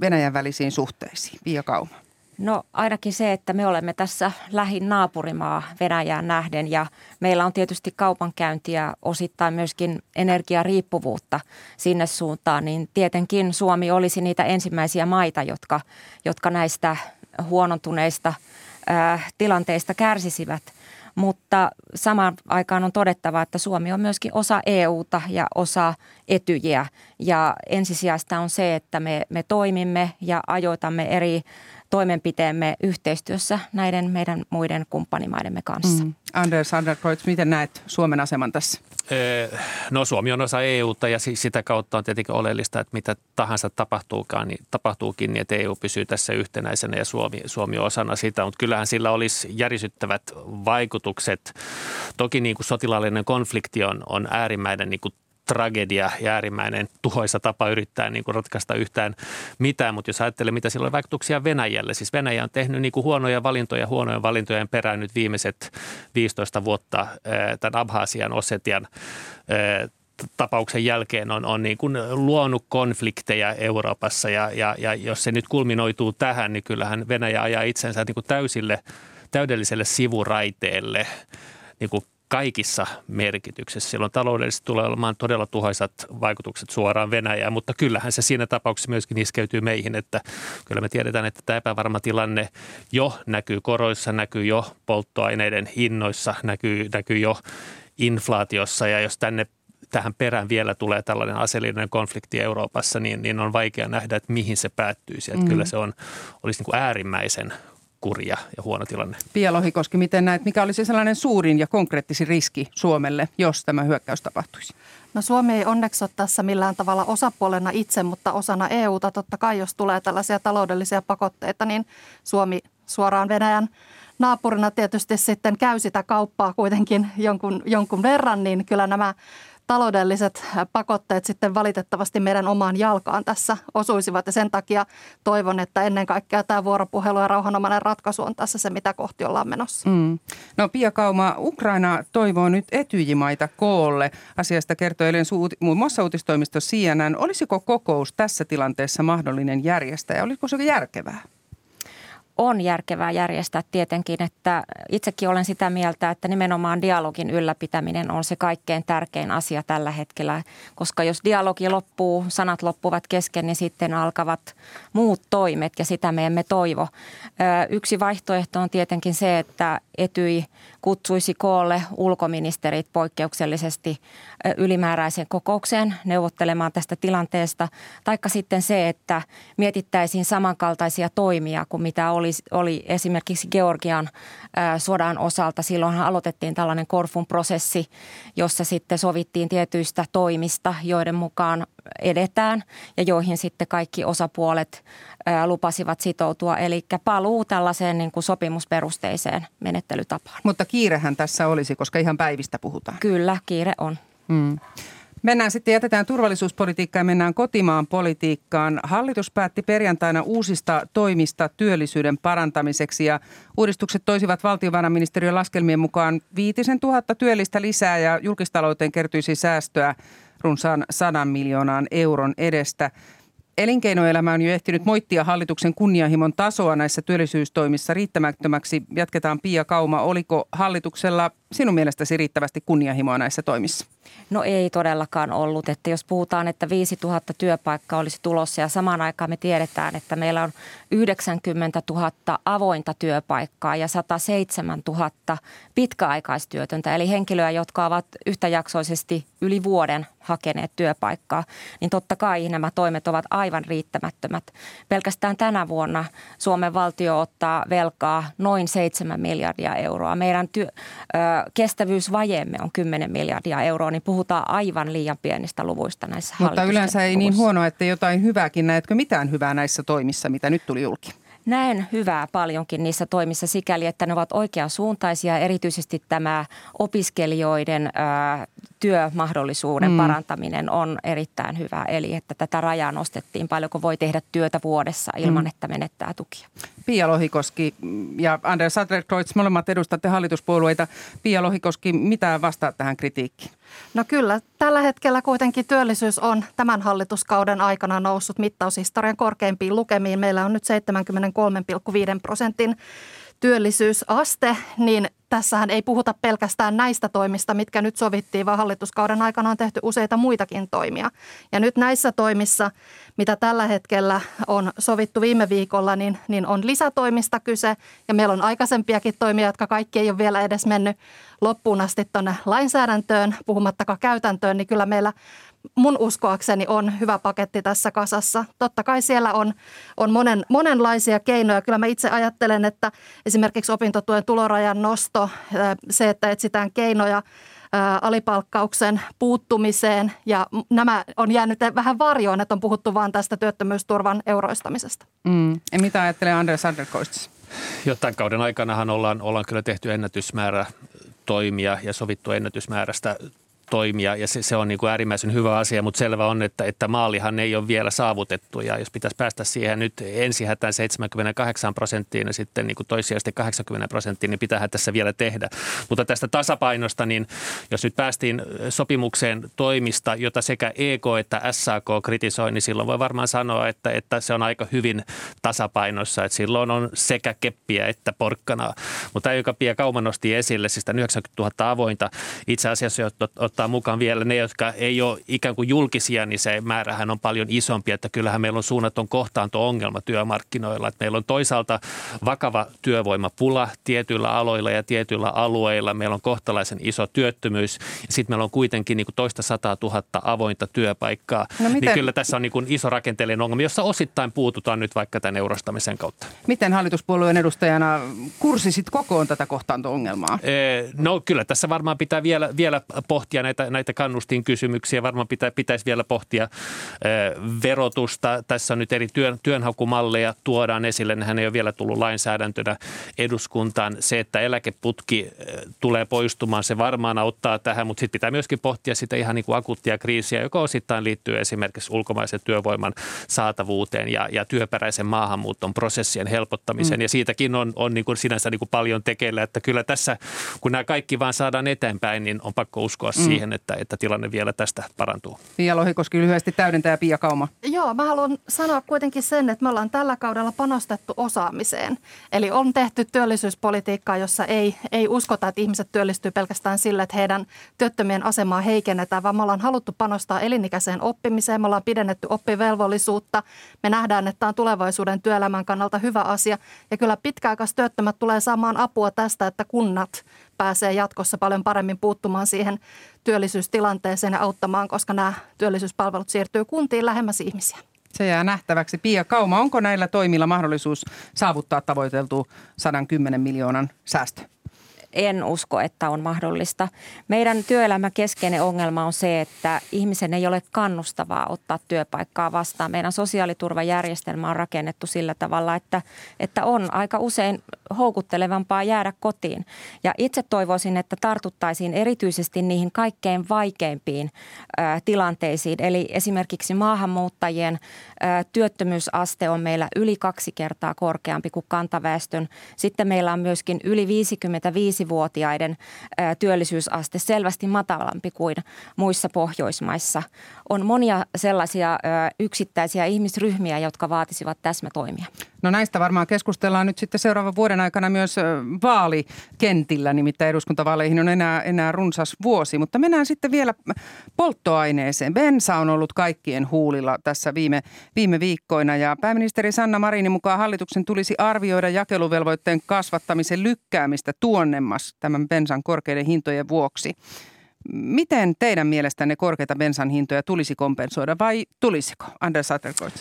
Venäjän välisiin suhteisiin? Pia Kauma. No ainakin se, että me olemme tässä lähin naapurimaa Venäjään nähden ja meillä on tietysti kaupankäyntiä, osittain myöskin energiariippuvuutta sinne suuntaan, niin tietenkin Suomi olisi niitä ensimmäisiä maita, jotka, jotka näistä huonontuneista tilanteista kärsisivät. Mutta samaan aikaan on todettava, että Suomi on myöskin osa EUta ja osa etyjiä. Ja ensisijaista on se, että me, me toimimme ja ajoitamme eri toimenpiteemme yhteistyössä näiden meidän muiden kumppanimaidemme kanssa. Mm. Anders Anderkreutz, miten näet Suomen aseman tässä? No Suomi on osa EUta ja sitä kautta on tietenkin oleellista, että mitä tahansa tapahtuukaan, niin tapahtuukin, niin että EU pysyy tässä yhtenäisenä ja Suomi, Suomi on osana sitä. Mutta kyllähän sillä olisi järisyttävät vaikutukset. Toki niin kuin sotilaallinen konflikti on, on äärimmäinen niin kuin tragedia ja äärimmäinen tuhoisa tapa yrittää niin kuin ratkaista yhtään mitään. Mutta jos ajattelee, mitä sillä on vaikutuksia Venäjälle, siis Venäjä on tehnyt niin kuin huonoja valintoja huonojen valintojen perään nyt viimeiset 15 vuotta tämän Abhaasian, Osetian tapauksen jälkeen on, on niin kuin luonut konflikteja Euroopassa ja, ja, ja jos se nyt kulminoituu tähän, niin kyllähän Venäjä ajaa itsensä niin kuin täysille, täydelliselle sivuraiteelle niin kuin kaikissa merkityksissä. Silloin taloudellisesti tulee olemaan todella tuhoisat vaikutukset suoraan Venäjään, mutta kyllähän se siinä tapauksessa myöskin iskeytyy meihin, että kyllä me tiedetään, että tämä epävarma tilanne jo näkyy koroissa, näkyy jo polttoaineiden hinnoissa, näkyy, näkyy jo inflaatiossa ja jos tänne tähän perään vielä tulee tällainen aseellinen konflikti Euroopassa, niin, niin on vaikea nähdä, että mihin se päättyisi. Että mm. Kyllä se on, olisi niin kuin äärimmäisen kurja ja huono tilanne. Pia Lohikoski, miten näet, mikä olisi sellainen suurin ja konkreettisin riski Suomelle, jos tämä hyökkäys tapahtuisi? No Suomi ei onneksi ole tässä millään tavalla osapuolena itse, mutta osana EUta totta kai, jos tulee tällaisia taloudellisia pakotteita, niin Suomi suoraan Venäjän naapurina tietysti sitten käy sitä kauppaa kuitenkin jonkun, jonkun verran, niin kyllä nämä taloudelliset pakotteet sitten valitettavasti meidän omaan jalkaan tässä osuisivat. Ja sen takia toivon, että ennen kaikkea tämä vuoropuhelu ja rauhanomainen ratkaisu on tässä se, mitä kohti ollaan menossa. Mm. No Pia Kauma, Ukraina toivoo nyt etyjimaita koolle. Asiasta kertoi eilen muun muassa uutistoimisto CNN. Olisiko kokous tässä tilanteessa mahdollinen järjestää ja olisiko se järkevää? On järkevää järjestää tietenkin, että itsekin olen sitä mieltä, että nimenomaan dialogin ylläpitäminen on se kaikkein tärkein asia tällä hetkellä, koska jos dialogi loppuu, sanat loppuvat kesken, niin sitten alkavat muut toimet ja sitä me emme toivo. Yksi vaihtoehto on tietenkin se, että Etyi kutsuisi koolle ulkoministerit poikkeuksellisesti ylimääräiseen kokoukseen neuvottelemaan tästä tilanteesta, taikka sitten se, että mietittäisiin samankaltaisia toimia kuin mitä oli, oli esimerkiksi Georgian sodan osalta. Silloinhan aloitettiin tällainen Korfun prosessi, jossa sitten sovittiin tietyistä toimista, joiden mukaan edetään ja joihin sitten kaikki osapuolet lupasivat sitoutua. Eli paluu tällaiseen niin kuin sopimusperusteiseen menettelytapaan. Mutta kiirehän tässä olisi, koska ihan päivistä puhutaan. Kyllä, kiire on. Mm. Mennään sitten, jätetään turvallisuuspolitiikkaan ja mennään kotimaan politiikkaan. Hallitus päätti perjantaina uusista toimista työllisyyden parantamiseksi ja uudistukset toisivat valtiovarainministeriön laskelmien mukaan viitisen tuhatta työllistä lisää ja julkistalouteen kertyisi säästöä runsaan sadan miljoonaan euron edestä. Elinkeinoelämä on jo ehtinyt moittia hallituksen kunnianhimon tasoa näissä työllisyystoimissa riittämättömäksi. Jatketaan Pia Kauma. Oliko hallituksella sinun mielestäsi riittävästi kunnianhimoa näissä toimissa? No ei todellakaan ollut, että jos puhutaan, että 5000 työpaikkaa olisi tulossa ja samaan aikaan me tiedetään, että meillä on 90 000 avointa työpaikkaa ja 107 000 pitkäaikaistyötöntä, eli henkilöä, jotka ovat yhtäjaksoisesti yli vuoden hakeneet työpaikkaa, niin totta kai nämä toimet ovat aivan riittämättömät. Pelkästään tänä vuonna Suomen valtio ottaa velkaa noin 7 miljardia euroa. Meidän työ, ö, kestävyysvajeemme on 10 miljardia euroa, niin puhutaan aivan liian pienistä luvuista näissä Mutta yleensä ei niin huonoa, että jotain hyvääkin. Näetkö mitään hyvää näissä toimissa, mitä nyt tuli julki? Näen hyvää paljonkin niissä toimissa sikäli, että ne ovat oikeasuuntaisia. Erityisesti tämä opiskelijoiden työmahdollisuuden mm. parantaminen on erittäin hyvä. Eli että tätä rajaa nostettiin paljonko voi tehdä työtä vuodessa ilman, mm. että menettää tukia. Pia Lohikoski ja Anders Adlercreutz, molemmat edustatte hallituspuolueita. Pia Lohikoski, mitä vastaa tähän kritiikkiin? No kyllä, tällä hetkellä kuitenkin työllisyys on tämän hallituskauden aikana noussut mittaushistorian korkeimpiin lukemiin. Meillä on nyt 73,5 prosentin työllisyysaste, niin tässähän ei puhuta pelkästään näistä toimista, mitkä nyt sovittiin, vaan hallituskauden aikana on tehty useita muitakin toimia. Ja nyt näissä toimissa, mitä tällä hetkellä on sovittu viime viikolla, niin, niin on lisätoimista kyse. Ja meillä on aikaisempiakin toimia, jotka kaikki ei ole vielä edes mennyt loppuun asti tuonne lainsäädäntöön, puhumattakaan käytäntöön, niin kyllä meillä mun uskoakseni on hyvä paketti tässä kasassa. Totta kai siellä on, on monen, monenlaisia keinoja. Kyllä mä itse ajattelen, että esimerkiksi opintotuen tulorajan nosto, se, että etsitään keinoja alipalkkauksen puuttumiseen ja nämä on jäänyt vähän varjoon, että on puhuttu vain tästä työttömyysturvan euroistamisesta. Mm. Ja mitä ajattelee Anders Anderkoist? Jo tämän kauden aikanahan ollaan, ollaan kyllä tehty ennätysmäärä toimia ja sovittu ennätysmäärästä toimia ja se, se on niin kuin äärimmäisen hyvä asia, mutta selvä on, että, että maalihan ei ole vielä saavutettu ja jos pitäisi päästä siihen nyt ensihätään 78 prosenttiin ja sitten niin kuin toissijaisesti 80 prosenttiin, niin pitää tässä vielä tehdä. Mutta tästä tasapainosta, niin jos nyt päästiin sopimukseen toimista, jota sekä EK että SAK kritisoi, niin silloin voi varmaan sanoa, että, että se on aika hyvin tasapainossa, että silloin on sekä keppiä että porkkanaa. Mutta tämä, joka Pia Kauma nosti esille, siis 90 000 avointa, itse asiassa ottaa ottaa mukaan vielä ne, jotka ei ole ikään kuin julkisia, niin se määrähän on paljon isompi, että kyllähän meillä on suunnaton kohtaanto-ongelma työmarkkinoilla. Että meillä on toisaalta vakava työvoimapula tietyillä aloilla ja tietyillä alueilla. Meillä on kohtalaisen iso työttömyys ja sitten meillä on kuitenkin niin kuin toista sataa tuhatta avointa työpaikkaa. No miten? Niin kyllä tässä on niin kuin iso rakenteellinen ongelma, jossa osittain puututaan nyt vaikka tämän eurostamisen kautta. Miten hallituspuolueen edustajana kursisit kokoon tätä kohtaanto-ongelmaa? No kyllä tässä varmaan pitää vielä, vielä pohtia näitä, näitä kannustinkysymyksiä. Varmaan pitä, pitäisi vielä pohtia verotusta. Tässä nyt eri työn, työnhakumalleja tuodaan esille. Nehän ei ole vielä tullut lainsäädäntönä eduskuntaan. Se, että eläkeputki tulee poistumaan, se varmaan auttaa tähän, mutta sitten pitää myöskin pohtia sitä ihan niin kuin akuuttia kriisiä, joka osittain liittyy esimerkiksi ulkomaisen työvoiman saatavuuteen ja, ja työperäisen maahanmuuton prosessien helpottamiseen. Mm. Ja siitäkin on, on niin kuin sinänsä niin kuin paljon tekeillä, että kyllä tässä, kun nämä kaikki vaan saadaan eteenpäin, niin on pakko uskoa mm. siihen, että, että tilanne vielä tästä parantuu. Pia Lohikoski lyhyesti täydentää Pia Kauma. Joo, mä haluan sanoa kuitenkin sen, että me ollaan tällä kaudella panostettu osaamiseen. Eli on tehty työllisyyspolitiikkaa, jossa ei, ei uskota, että ihmiset työllistyy pelkästään sillä, että heidän työttömien asemaa heikennetään, vaan me ollaan haluttu panostaa elinikäiseen oppimiseen. Me ollaan pidennetty oppivelvollisuutta. Me nähdään, että tämä on tulevaisuuden työelämän kannalta hyvä asia. Ja kyllä pitkäaikaistyöttömät tulee saamaan apua tästä, että kunnat pääsee jatkossa paljon paremmin puuttumaan siihen työllisyystilanteeseen ja auttamaan, koska nämä työllisyyspalvelut siirtyy kuntiin lähemmäs ihmisiä. Se jää nähtäväksi. Pia Kauma, onko näillä toimilla mahdollisuus saavuttaa tavoiteltu 110 miljoonan säästö? En usko, että on mahdollista. Meidän työelämä keskeinen ongelma on se, että ihmisen ei ole kannustavaa ottaa työpaikkaa vastaan. Meidän sosiaaliturvajärjestelmä on rakennettu sillä tavalla, että, että on aika usein houkuttelevampaa jäädä kotiin. Ja itse toivoisin, että tartuttaisiin erityisesti niihin kaikkein vaikeimpiin ä, tilanteisiin. Eli esimerkiksi maahanmuuttajien ä, työttömyysaste on meillä yli kaksi kertaa korkeampi kuin kantaväestön. Sitten meillä on myöskin yli 55 vuotiaiden työllisyysaste selvästi matalampi kuin muissa Pohjoismaissa. On monia sellaisia yksittäisiä ihmisryhmiä, jotka vaatisivat täsmätoimia. No näistä varmaan keskustellaan nyt sitten seuraavan vuoden aikana myös vaalikentillä, nimittäin eduskuntavaaleihin on enää, enää runsas vuosi. Mutta mennään sitten vielä polttoaineeseen. Bensa on ollut kaikkien huulilla tässä viime, viime viikkoina ja pääministeri Sanna Marinin mukaan hallituksen tulisi arvioida jakeluvelvoitteen kasvattamisen lykkäämistä tuonnemmas tämän bensan korkeiden hintojen vuoksi. Miten teidän mielestänne korkeita bensan hintoja tulisi kompensoida vai tulisiko? Anders Sattergaard.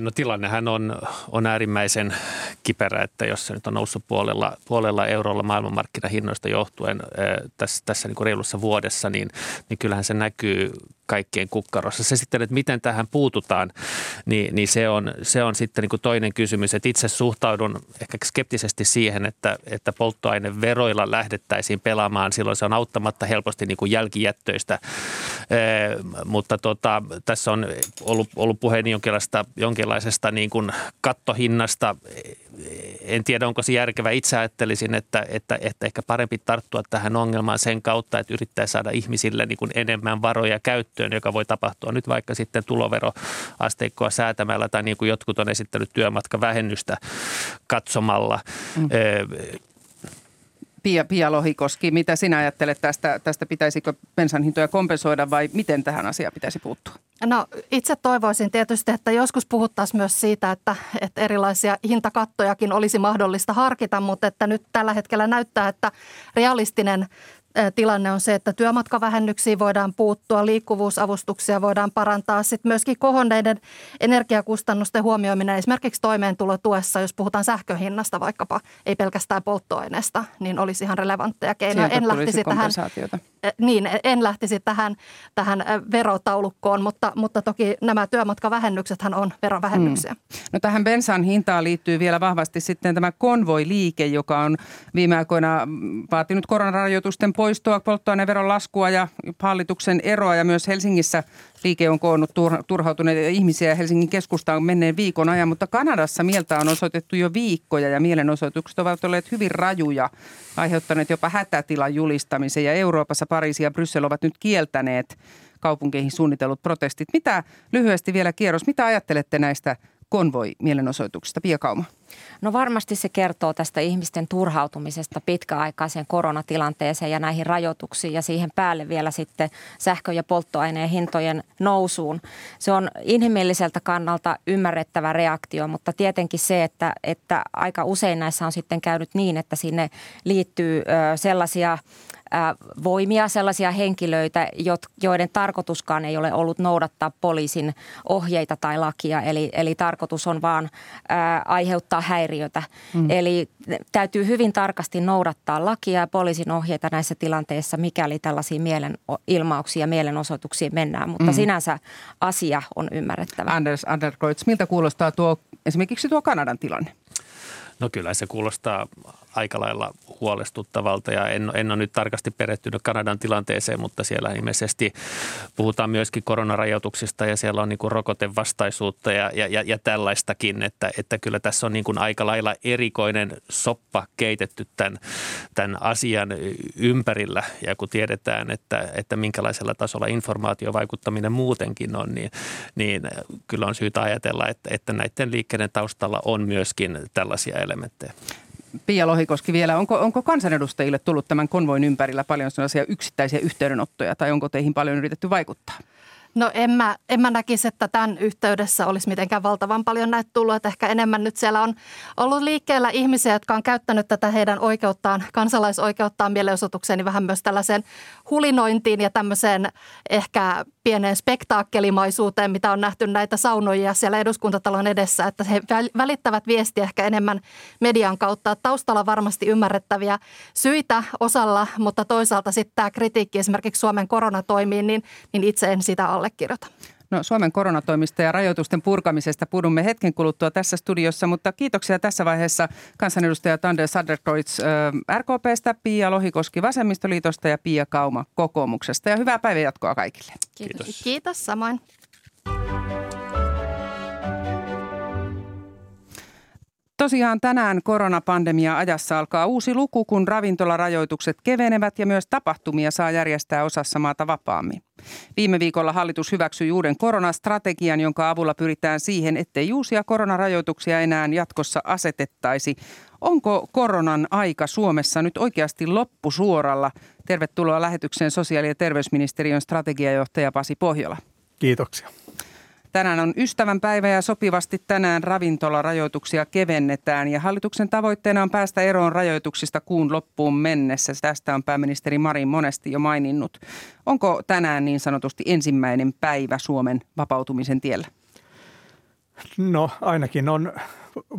No tilannehän on, on äärimmäisen kiperä, että jos se nyt on noussut puolella, puolella eurolla maailmanmarkkinahinnoista johtuen tässä, tässä niin kuin reilussa vuodessa, niin, niin kyllähän se näkyy kaikkien kukkarossa. Se sitten, että miten tähän puututaan, niin, niin se, on, se on sitten niin kuin toinen kysymys. Että itse suhtaudun ehkä skeptisesti siihen, että, että polttoaineveroilla lähdettäisiin pelaamaan. Silloin se on auttamatta helposti niin kuin jälkijättöistä. Eh, mutta tota, tässä on ollut, ollut puhe jonkinlaista, jonkinlaisesta niin kuin kattohinnasta en tiedä, onko se järkevä. Itse ajattelisin, että, että, että ehkä parempi tarttua tähän ongelmaan sen kautta, että yrittää saada ihmisille niin kuin enemmän varoja käyttöön, joka voi tapahtua nyt vaikka sitten tuloveroasteikkoa säätämällä tai niin kuin jotkut on esittänyt työmatkavähennystä katsomalla. Mm. Pia, Pia Lohikoski, mitä sinä ajattelet tästä, tästä pitäisikö bensan hintoja kompensoida vai miten tähän asiaan pitäisi puuttua? No itse toivoisin tietysti, että joskus puhuttaisiin myös siitä, että, että erilaisia hintakattojakin olisi mahdollista harkita, mutta että nyt tällä hetkellä näyttää, että realistinen tilanne on se, että työmatkavähennyksiin voidaan puuttua, liikkuvuusavustuksia voidaan parantaa. Sitten myöskin kohonneiden energiakustannusten huomioiminen esimerkiksi toimeentulotuessa, jos puhutaan sähköhinnasta vaikkapa, ei pelkästään polttoaineesta, niin olisi ihan relevantteja keinoja. en lähtisi tähän, niin, en lähtisi tähän, tähän verotaulukkoon, mutta, mutta toki nämä työmatkavähennyksethän on verovähennyksiä. Hmm. No tähän bensan hintaan liittyy vielä vahvasti sitten tämä konvoi-liike, joka on viime aikoina vaatinut koronarajoitusten poistoa, polttoaineveron laskua ja hallituksen eroa ja myös Helsingissä liike on koonnut turhautuneita ihmisiä Helsingin keskustaan menneen viikon ajan, mutta Kanadassa mieltä on osoitettu jo viikkoja ja mielenosoitukset ovat olleet hyvin rajuja, aiheuttaneet jopa hätätilan julistamisen ja Euroopassa Pariisi ja Bryssel ovat nyt kieltäneet kaupunkeihin suunnitellut protestit. Mitä lyhyesti vielä kierros, mitä ajattelette näistä konvoi-mielenosoituksista? Pia Kauma. No varmasti se kertoo tästä ihmisten turhautumisesta pitkäaikaiseen koronatilanteeseen ja näihin rajoituksiin ja siihen päälle vielä sitten sähkö- ja polttoaineen hintojen nousuun. Se on inhimilliseltä kannalta ymmärrettävä reaktio, mutta tietenkin se, että, että aika usein näissä on sitten käynyt niin, että sinne liittyy sellaisia voimia, sellaisia henkilöitä, joiden tarkoituskaan ei ole ollut noudattaa poliisin ohjeita tai lakia. Eli, eli tarkoitus on vaan aiheuttaa häiriötä. Mm. Eli täytyy hyvin tarkasti noudattaa lakia ja poliisin ohjeita näissä tilanteissa, mikäli tällaisiin mielenilmauksiin ja mielenosoituksiin mennään. Mutta mm. sinänsä asia on ymmärrettävä. Anders Anderkreutz, miltä kuulostaa tuo esimerkiksi tuo Kanadan tilanne? No kyllä se kuulostaa aika lailla huolestuttavalta ja en, en ole nyt tarkasti perehtynyt Kanadan tilanteeseen, mutta siellä ilmeisesti puhutaan myöskin koronarajoituksista ja siellä on niin kuin rokotevastaisuutta ja, ja, ja, ja tällaistakin, että, että kyllä tässä on niin kuin aika lailla erikoinen soppa keitetty tämän, tämän asian ympärillä ja kun tiedetään, että, että minkälaisella tasolla informaatiovaikuttaminen muutenkin on, niin, niin kyllä on syytä ajatella, että, että näiden liikkeiden taustalla on myöskin tällaisia elementtejä. Pia Lohikoski vielä, onko, onko kansanedustajille tullut tämän konvoin ympärillä paljon sellaisia yksittäisiä yhteydenottoja tai onko teihin paljon yritetty vaikuttaa? No en mä, en mä näkisi, että tämän yhteydessä olisi mitenkään valtavan paljon näitä tullut. Että ehkä enemmän nyt siellä on ollut liikkeellä ihmisiä, jotka on käyttänyt tätä heidän oikeuttaan, kansalaisoikeuttaan mielenosoitukseen, niin vähän myös tällaiseen hulinointiin ja tämmöiseen ehkä pieneen spektaakkelimaisuuteen, mitä on nähty näitä saunoja siellä eduskuntatalon edessä, että he välittävät viestiä ehkä enemmän median kautta. Taustalla varmasti ymmärrettäviä syitä osalla, mutta toisaalta sitten tämä kritiikki esimerkiksi Suomen koronatoimiin, niin, niin itse en sitä allekirjoita. No, Suomen koronatoimista ja rajoitusten purkamisesta puhumme hetken kuluttua tässä studiossa, mutta kiitoksia tässä vaiheessa kansanedustaja Tande Saderkreutz RKPstä, Pia Lohikoski Vasemmistoliitosta ja Pia Kauma kokoomuksesta. Ja hyvää päivänjatkoa kaikille. Kiitos. Kiitos samoin. Tosiaan tänään koronapandemia ajassa alkaa uusi luku, kun ravintolarajoitukset kevenevät ja myös tapahtumia saa järjestää osassa maata vapaammin. Viime viikolla hallitus hyväksyi uuden koronastrategian, jonka avulla pyritään siihen, ettei uusia koronarajoituksia enää jatkossa asetettaisi. Onko koronan aika Suomessa nyt oikeasti loppusuoralla? Tervetuloa lähetykseen sosiaali- ja terveysministeriön strategiajohtaja Pasi Pohjola. Kiitoksia. Tänään on ystävänpäivä ja sopivasti tänään ravintolarajoituksia kevennetään ja hallituksen tavoitteena on päästä eroon rajoituksista kuun loppuun mennessä. Tästä on pääministeri Marin monesti jo maininnut. Onko tänään niin sanotusti ensimmäinen päivä Suomen vapautumisen tiellä? No ainakin on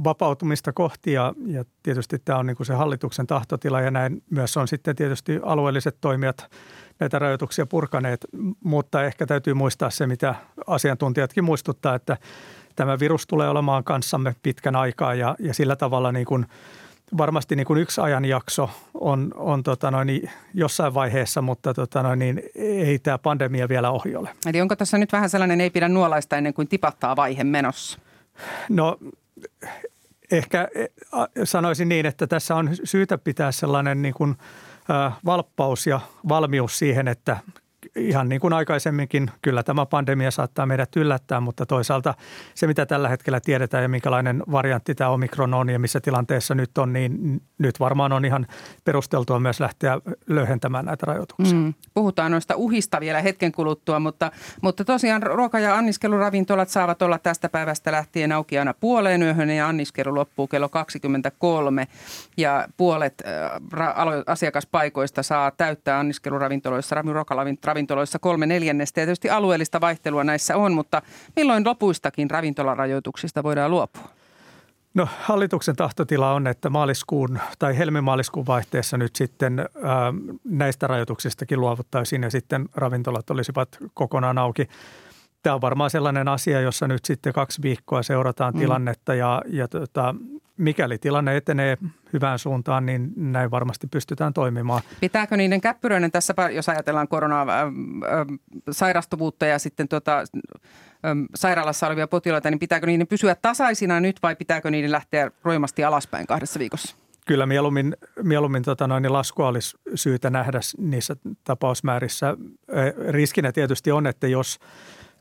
vapautumista kohti ja, ja tietysti tämä on niin kuin se hallituksen tahtotila ja näin myös on sitten tietysti alueelliset toimijat näitä rajoituksia purkaneet, mutta ehkä täytyy muistaa se, mitä asiantuntijatkin muistuttaa, että tämä virus tulee olemaan kanssamme pitkän aikaa ja, ja sillä tavalla niin kuin varmasti niin kuin yksi ajanjakso on, on tota noin, jossain vaiheessa, mutta tota noin, niin ei tämä pandemia vielä ohi ole. Eli onko tässä nyt vähän sellainen ei pidä nuolaista ennen kuin tipahtaa vaihe menossa? No ehkä sanoisin niin, että tässä on syytä pitää sellainen niin kuin valppaus ja valmius siihen, että ihan niin kuin aikaisemminkin, kyllä tämä pandemia saattaa meidät yllättää, mutta toisaalta se, mitä tällä hetkellä tiedetään ja minkälainen variantti tämä omikron on ja missä tilanteessa nyt on, niin nyt varmaan on ihan perusteltua myös lähteä löyhentämään näitä rajoituksia. Mm. Puhutaan noista uhista vielä hetken kuluttua, mutta, mutta tosiaan ruoka- ja anniskeluravintolat saavat olla tästä päivästä lähtien auki aina puoleen yöhön ja anniskelu loppuu kello 23 ja puolet äh, asiakaspaikoista saa täyttää anniskeluravintoloissa, ruokalavintoloissa ravintoloissa kolme neljännestä. Ja tietysti alueellista vaihtelua näissä on, mutta milloin lopuistakin ravintolarajoituksista voidaan luopua? No hallituksen tahtotila on, että maaliskuun tai helmimaaliskuun vaihteessa nyt sitten ää, näistä rajoituksistakin luovuttaisiin ja sitten ravintolat olisivat kokonaan auki. Tämä on varmaan sellainen asia, jossa nyt sitten kaksi viikkoa seurataan mm. tilannetta ja, ja tota, mikäli tilanne etenee hyvään suuntaan, niin näin varmasti pystytään toimimaan. Pitääkö niiden käppyröinen tässä, jos ajatellaan koronaa, äh, sairastuvuutta ja sitten tuota, sairaalassa olevia potilaita, niin pitääkö niiden pysyä tasaisina nyt vai pitääkö niiden lähteä roimasti alaspäin kahdessa viikossa? Kyllä mieluummin, mieluummin tota noin, niin laskua olisi syytä nähdä niissä tapausmäärissä. Riskinä tietysti on, että jos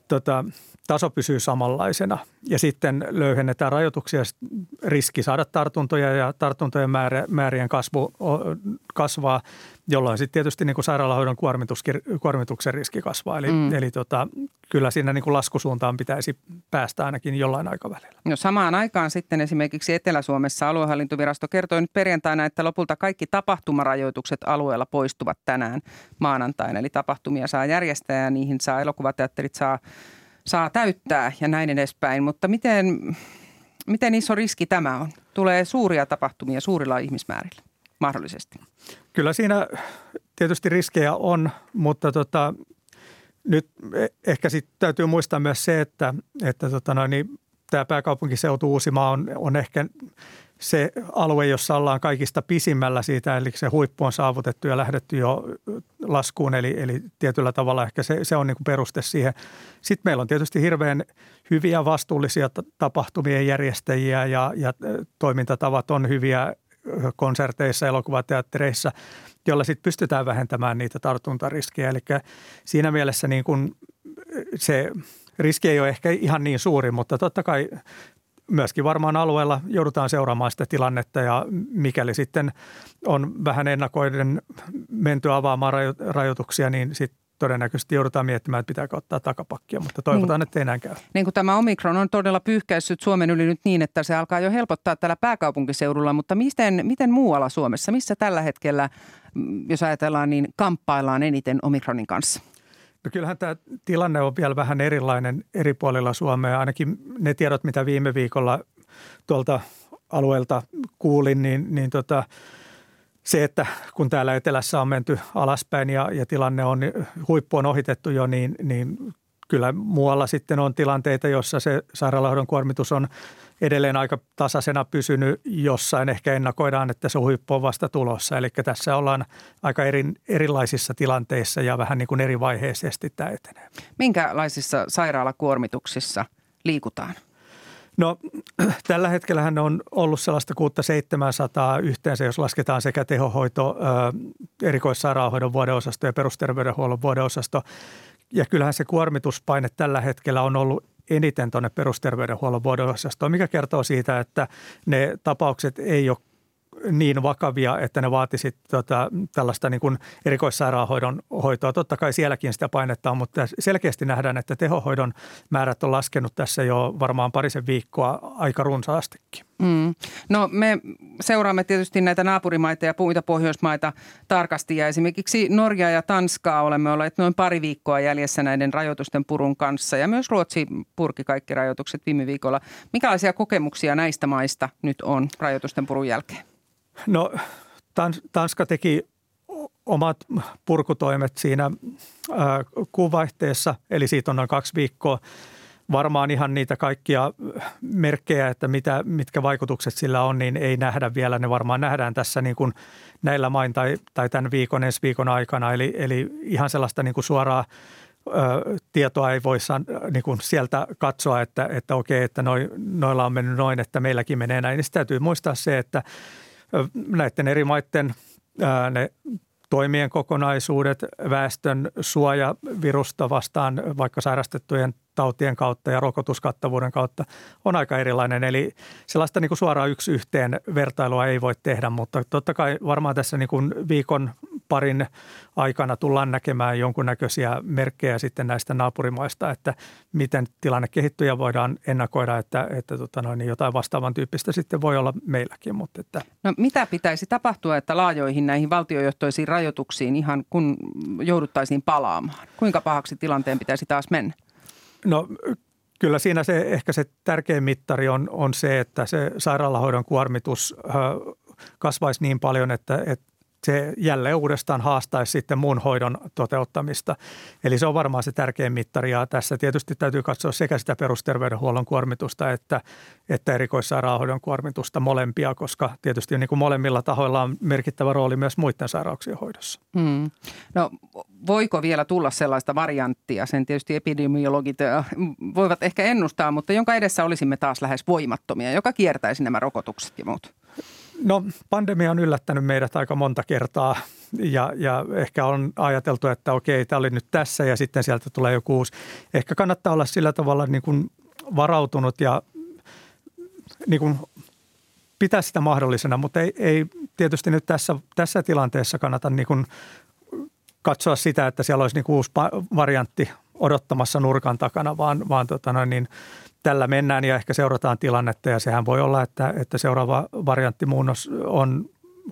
tota, taso pysyy samanlaisena ja sitten löyhennetään rajoituksia, riski saada tartuntoja ja tartuntojen määrä, määrien kasvu kasvaa, jolloin sitten tietysti niin kuin sairaalahoidon kuormituksen riski kasvaa. Eli, mm. eli tota, kyllä siinä niin kuin laskusuuntaan pitäisi päästä ainakin jollain aikavälillä. No samaan aikaan sitten esimerkiksi Etelä-Suomessa aluehallintovirasto kertoi nyt perjantaina, että lopulta kaikki tapahtumarajoitukset alueella poistuvat tänään maanantaina. Eli tapahtumia saa järjestää ja niihin saa elokuvateatterit saa saa täyttää ja näin edespäin. Mutta miten, miten iso riski tämä on? Tulee suuria tapahtumia suurilla ihmismäärillä mahdollisesti. Kyllä siinä tietysti riskejä on, mutta tota, nyt e, ehkä sitten täytyy muistaa myös se, että, että tota noin, niin tämä pääkaupunkiseutu Uusimaa on, on ehkä se alue, jossa ollaan kaikista pisimmällä siitä, eli se huippu on saavutettu ja lähdetty jo laskuun, eli, eli tietyllä tavalla ehkä se, se on niin kuin peruste siihen. Sitten meillä on tietysti hirveän hyviä vastuullisia tapahtumien järjestäjiä ja, ja toimintatavat on hyviä konserteissa, elokuvateattereissa, jolla sitten pystytään vähentämään niitä tartuntariskejä. Eli siinä mielessä niin kuin se riski ei ole ehkä ihan niin suuri, mutta totta kai myöskin varmaan alueella joudutaan seuraamaan sitä tilannetta ja mikäli sitten on vähän ennakoiden menty avaamaan rajoituksia, niin sitten todennäköisesti joudutaan miettimään, että pitääkö ottaa takapakkia, mutta toivotaan, niin, että ei näin käy. Niin kuin tämä Omikron on todella pyyhkäissyt Suomen yli nyt niin, että se alkaa jo helpottaa täällä pääkaupunkiseudulla, mutta miten, miten muualla Suomessa, missä tällä hetkellä, mm, jos ajatellaan, niin kamppaillaan eniten Omikronin kanssa? No kyllähän tämä tilanne on vielä vähän erilainen eri puolilla Suomea. Ainakin ne tiedot, mitä viime viikolla tuolta alueelta kuulin, niin, niin tota, se, että kun täällä etelässä on menty alaspäin ja, ja tilanne on, huippu on ohitettu jo, niin, niin kyllä muualla sitten on tilanteita, jossa se sairaalahoidon kuormitus on edelleen aika tasaisena pysynyt jossain. Ehkä ennakoidaan, että se huippu on vasta tulossa. Eli tässä ollaan aika eri, erilaisissa tilanteissa ja vähän niin kuin eri vaiheisesti tämä etenee. Minkälaisissa sairaalakuormituksissa liikutaan? No tällä hetkellä on ollut sellaista 700 yhteensä, jos lasketaan sekä tehohoito, erikoissairaanhoidon vuodeosasto ja perusterveydenhuollon vuodeosasto. Ja kyllähän se kuormituspaine tällä hetkellä on ollut eniten tuonne perusterveydenhuollon vuodeosastoon, mikä kertoo siitä, että ne tapaukset ei ole niin vakavia, että ne vaatisivat tota, tällaista niin kuin erikoissairaanhoidon hoitoa. Totta kai sielläkin sitä painetta on, mutta selkeästi nähdään, että tehohoidon määrät on laskenut tässä jo varmaan parisen viikkoa aika runsaastikin. Mm. No me seuraamme tietysti näitä naapurimaita ja muita Pohjoismaita tarkasti ja esimerkiksi Norja ja Tanskaa olemme olleet noin pari viikkoa jäljessä näiden rajoitusten purun kanssa ja myös Ruotsi purki kaikki rajoitukset viime viikolla. Mikälaisia kokemuksia näistä maista nyt on rajoitusten purun jälkeen? No Tanska teki omat purkutoimet siinä kuuvaihteessa, eli siitä on noin kaksi viikkoa varmaan ihan niitä kaikkia merkkejä, että mitä, mitkä vaikutukset sillä on, niin ei nähdä vielä. Ne varmaan nähdään tässä niin kuin näillä main tai, tai tämän viikon, ensi viikon aikana. Eli, eli ihan sellaista niin kuin suoraa ö, tietoa ei voi niin kuin sieltä katsoa, että, että okei, että noi, noilla on mennyt noin, että meilläkin menee näin. Niin täytyy muistaa se, että näiden eri maiden ne toimien kokonaisuudet, väestön suoja virusta vastaan vaikka sairastettujen tautien kautta ja rokotuskattavuuden kautta on aika erilainen. Eli sellaista niin kuin suoraan yksi yhteen vertailua ei voi tehdä, mutta totta kai varmaan tässä niin kuin viikon parin aikana tullaan näkemään jonkunnäköisiä merkkejä sitten näistä naapurimaista, että miten tilanne kehittyy ja voidaan ennakoida, että, että tota noin, niin jotain vastaavan tyyppistä sitten voi olla meilläkin. Mutta että. No mitä pitäisi tapahtua, että laajoihin näihin valtiojohtoisiin rajoituksiin ihan kun jouduttaisiin palaamaan? Kuinka pahaksi tilanteen pitäisi taas mennä? No kyllä siinä se ehkä se tärkein mittari on, on se, että se sairaalahoidon kuormitus kasvaisi niin paljon, että, että se jälleen uudestaan haastaisi sitten muun hoidon toteuttamista. Eli se on varmaan se tärkein mittari ja tässä tietysti täytyy katsoa sekä sitä perusterveydenhuollon kuormitusta että, että erikoissairaanhoidon kuormitusta molempia, koska tietysti niin kuin molemmilla tahoilla on merkittävä rooli myös muiden sairauksien hoidossa. Hmm. No voiko vielä tulla sellaista varianttia, sen tietysti epidemiologit voivat ehkä ennustaa, mutta jonka edessä olisimme taas lähes voimattomia, joka kiertäisi nämä rokotukset ja muut? No pandemia on yllättänyt meidät aika monta kertaa ja, ja ehkä on ajateltu, että okei, tämä oli nyt tässä ja sitten sieltä tulee joku uusi. Ehkä kannattaa olla sillä tavalla niin kuin varautunut ja niin kuin pitää sitä mahdollisena, mutta ei, ei tietysti nyt tässä, tässä tilanteessa kannata niin kuin katsoa sitä, että siellä olisi niin uusi variantti odottamassa nurkan takana, vaan, vaan tota noin, niin tällä mennään ja ehkä seurataan tilannetta ja sehän voi olla, että, että seuraava varianttimuunnos on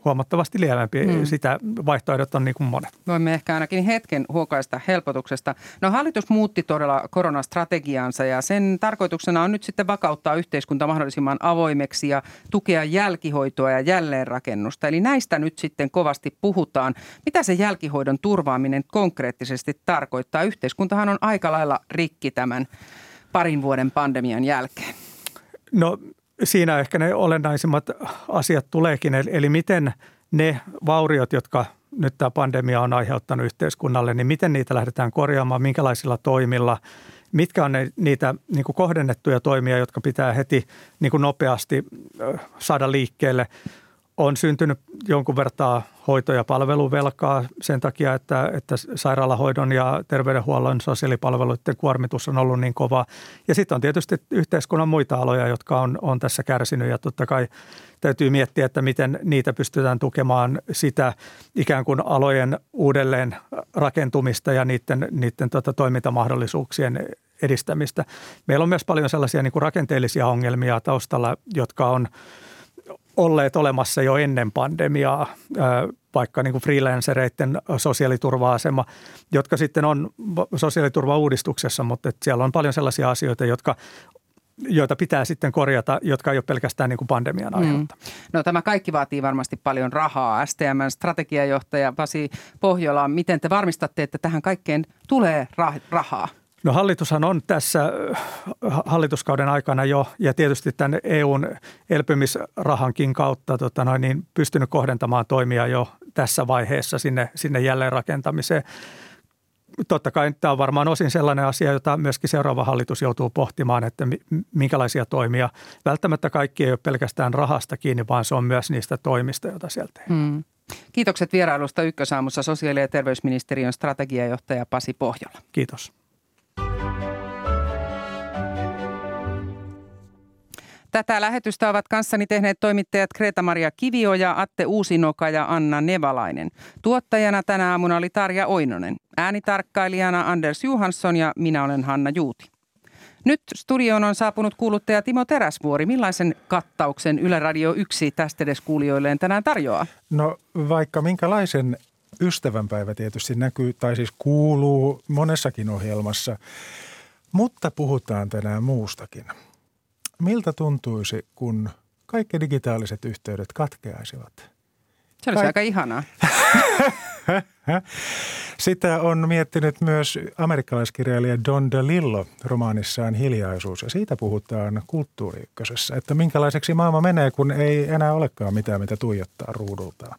huomattavasti lievempi. Mm. Sitä vaihtoehdot on niin kuin monet. Voimme ehkä ainakin hetken huokaista helpotuksesta. No hallitus muutti todella koronastrategiaansa ja sen tarkoituksena on nyt sitten vakauttaa yhteiskunta mahdollisimman avoimeksi ja tukea jälkihoitoa ja jälleenrakennusta. Eli näistä nyt sitten kovasti puhutaan. Mitä se jälkihoidon turvaaminen konkreettisesti tarkoittaa? Yhteiskuntahan on aika lailla rikki tämän parin vuoden pandemian jälkeen? No siinä ehkä ne olennaisimmat asiat tuleekin, eli miten ne vauriot, jotka nyt tämä pandemia on aiheuttanut yhteiskunnalle, niin miten niitä lähdetään korjaamaan, minkälaisilla toimilla, mitkä on ne, niitä niin kohdennettuja toimia, jotka pitää heti niin nopeasti saada liikkeelle – on syntynyt jonkun vertaa hoito- ja palveluvelkaa sen takia, että, että sairaalahoidon ja terveydenhuollon sosiaalipalveluiden kuormitus on ollut niin kova. Ja sitten on tietysti yhteiskunnan muita aloja, jotka on, on tässä kärsinyt ja totta kai täytyy miettiä, että miten niitä pystytään tukemaan sitä ikään kuin alojen uudelleen rakentumista ja niiden, niiden tota toimintamahdollisuuksien edistämistä. Meillä on myös paljon sellaisia niin kuin rakenteellisia ongelmia taustalla, jotka on – olleet olemassa jo ennen pandemiaa, vaikka niin kuin freelancereiden sosiaaliturva-asema, jotka sitten on sosiaaliturvauudistuksessa, mutta siellä on paljon sellaisia asioita, jotka joita pitää sitten korjata, jotka ei ole pelkästään niin kuin pandemian mm. aiheutta. Mm. No tämä kaikki vaatii varmasti paljon rahaa. STMn strategiajohtaja Pasi Pohjola, miten te varmistatte, että tähän kaikkeen tulee rahaa? No hallitushan on tässä äh, hallituskauden aikana jo ja tietysti tämän EUn elpymisrahankin kautta tota noin, niin pystynyt kohdentamaan toimia jo tässä vaiheessa sinne, sinne jälleenrakentamiseen. Totta kai tämä on varmaan osin sellainen asia, jota myöskin seuraava hallitus joutuu pohtimaan, että minkälaisia toimia. Välttämättä kaikki ei ole pelkästään rahasta kiinni, vaan se on myös niistä toimista, joita sieltä tehdään. Mm. Kiitokset vierailusta Ykkösaamussa sosiaali- ja terveysministeriön strategiajohtaja Pasi Pohjola. Kiitos. Tätä lähetystä ovat kanssani tehneet toimittajat Kreta-Maria Kivioja, Atte Uusinoka ja Anna Nevalainen. Tuottajana tänä aamuna oli Tarja Oinonen. Äänitarkkailijana Anders Johansson ja minä olen Hanna Juuti. Nyt studioon on saapunut kuuluttaja Timo Teräsvuori. Millaisen kattauksen Yle Radio 1 tästä edes kuulijoilleen tänään tarjoaa? No vaikka minkälaisen ystävänpäivä tietysti näkyy tai siis kuuluu monessakin ohjelmassa, mutta puhutaan tänään muustakin. Miltä tuntuisi, kun kaikki digitaaliset yhteydet katkeaisivat? Se olisi Kaik- aika ihanaa. Sitä on miettinyt myös amerikkalaiskirjailija Don DeLillo romaanissaan Hiljaisuus ja siitä puhutaan kulttuuri että minkälaiseksi maailma menee, kun ei enää olekaan mitään, mitä tuijottaa ruudultaan.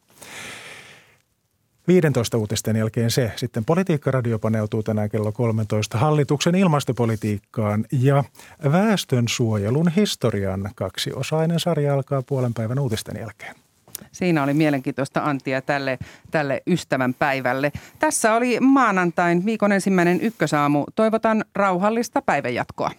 15 uutisten jälkeen se. Sitten Politiikka-radio paneutuu tänään kello 13 hallituksen ilmastopolitiikkaan ja väestönsuojelun historian kaksiosainen sarja alkaa puolen päivän uutisten jälkeen. Siinä oli mielenkiintoista antia tälle, tälle ystävän päivälle. Tässä oli maanantain viikon ensimmäinen ykkösaamu. Toivotan rauhallista päivänjatkoa.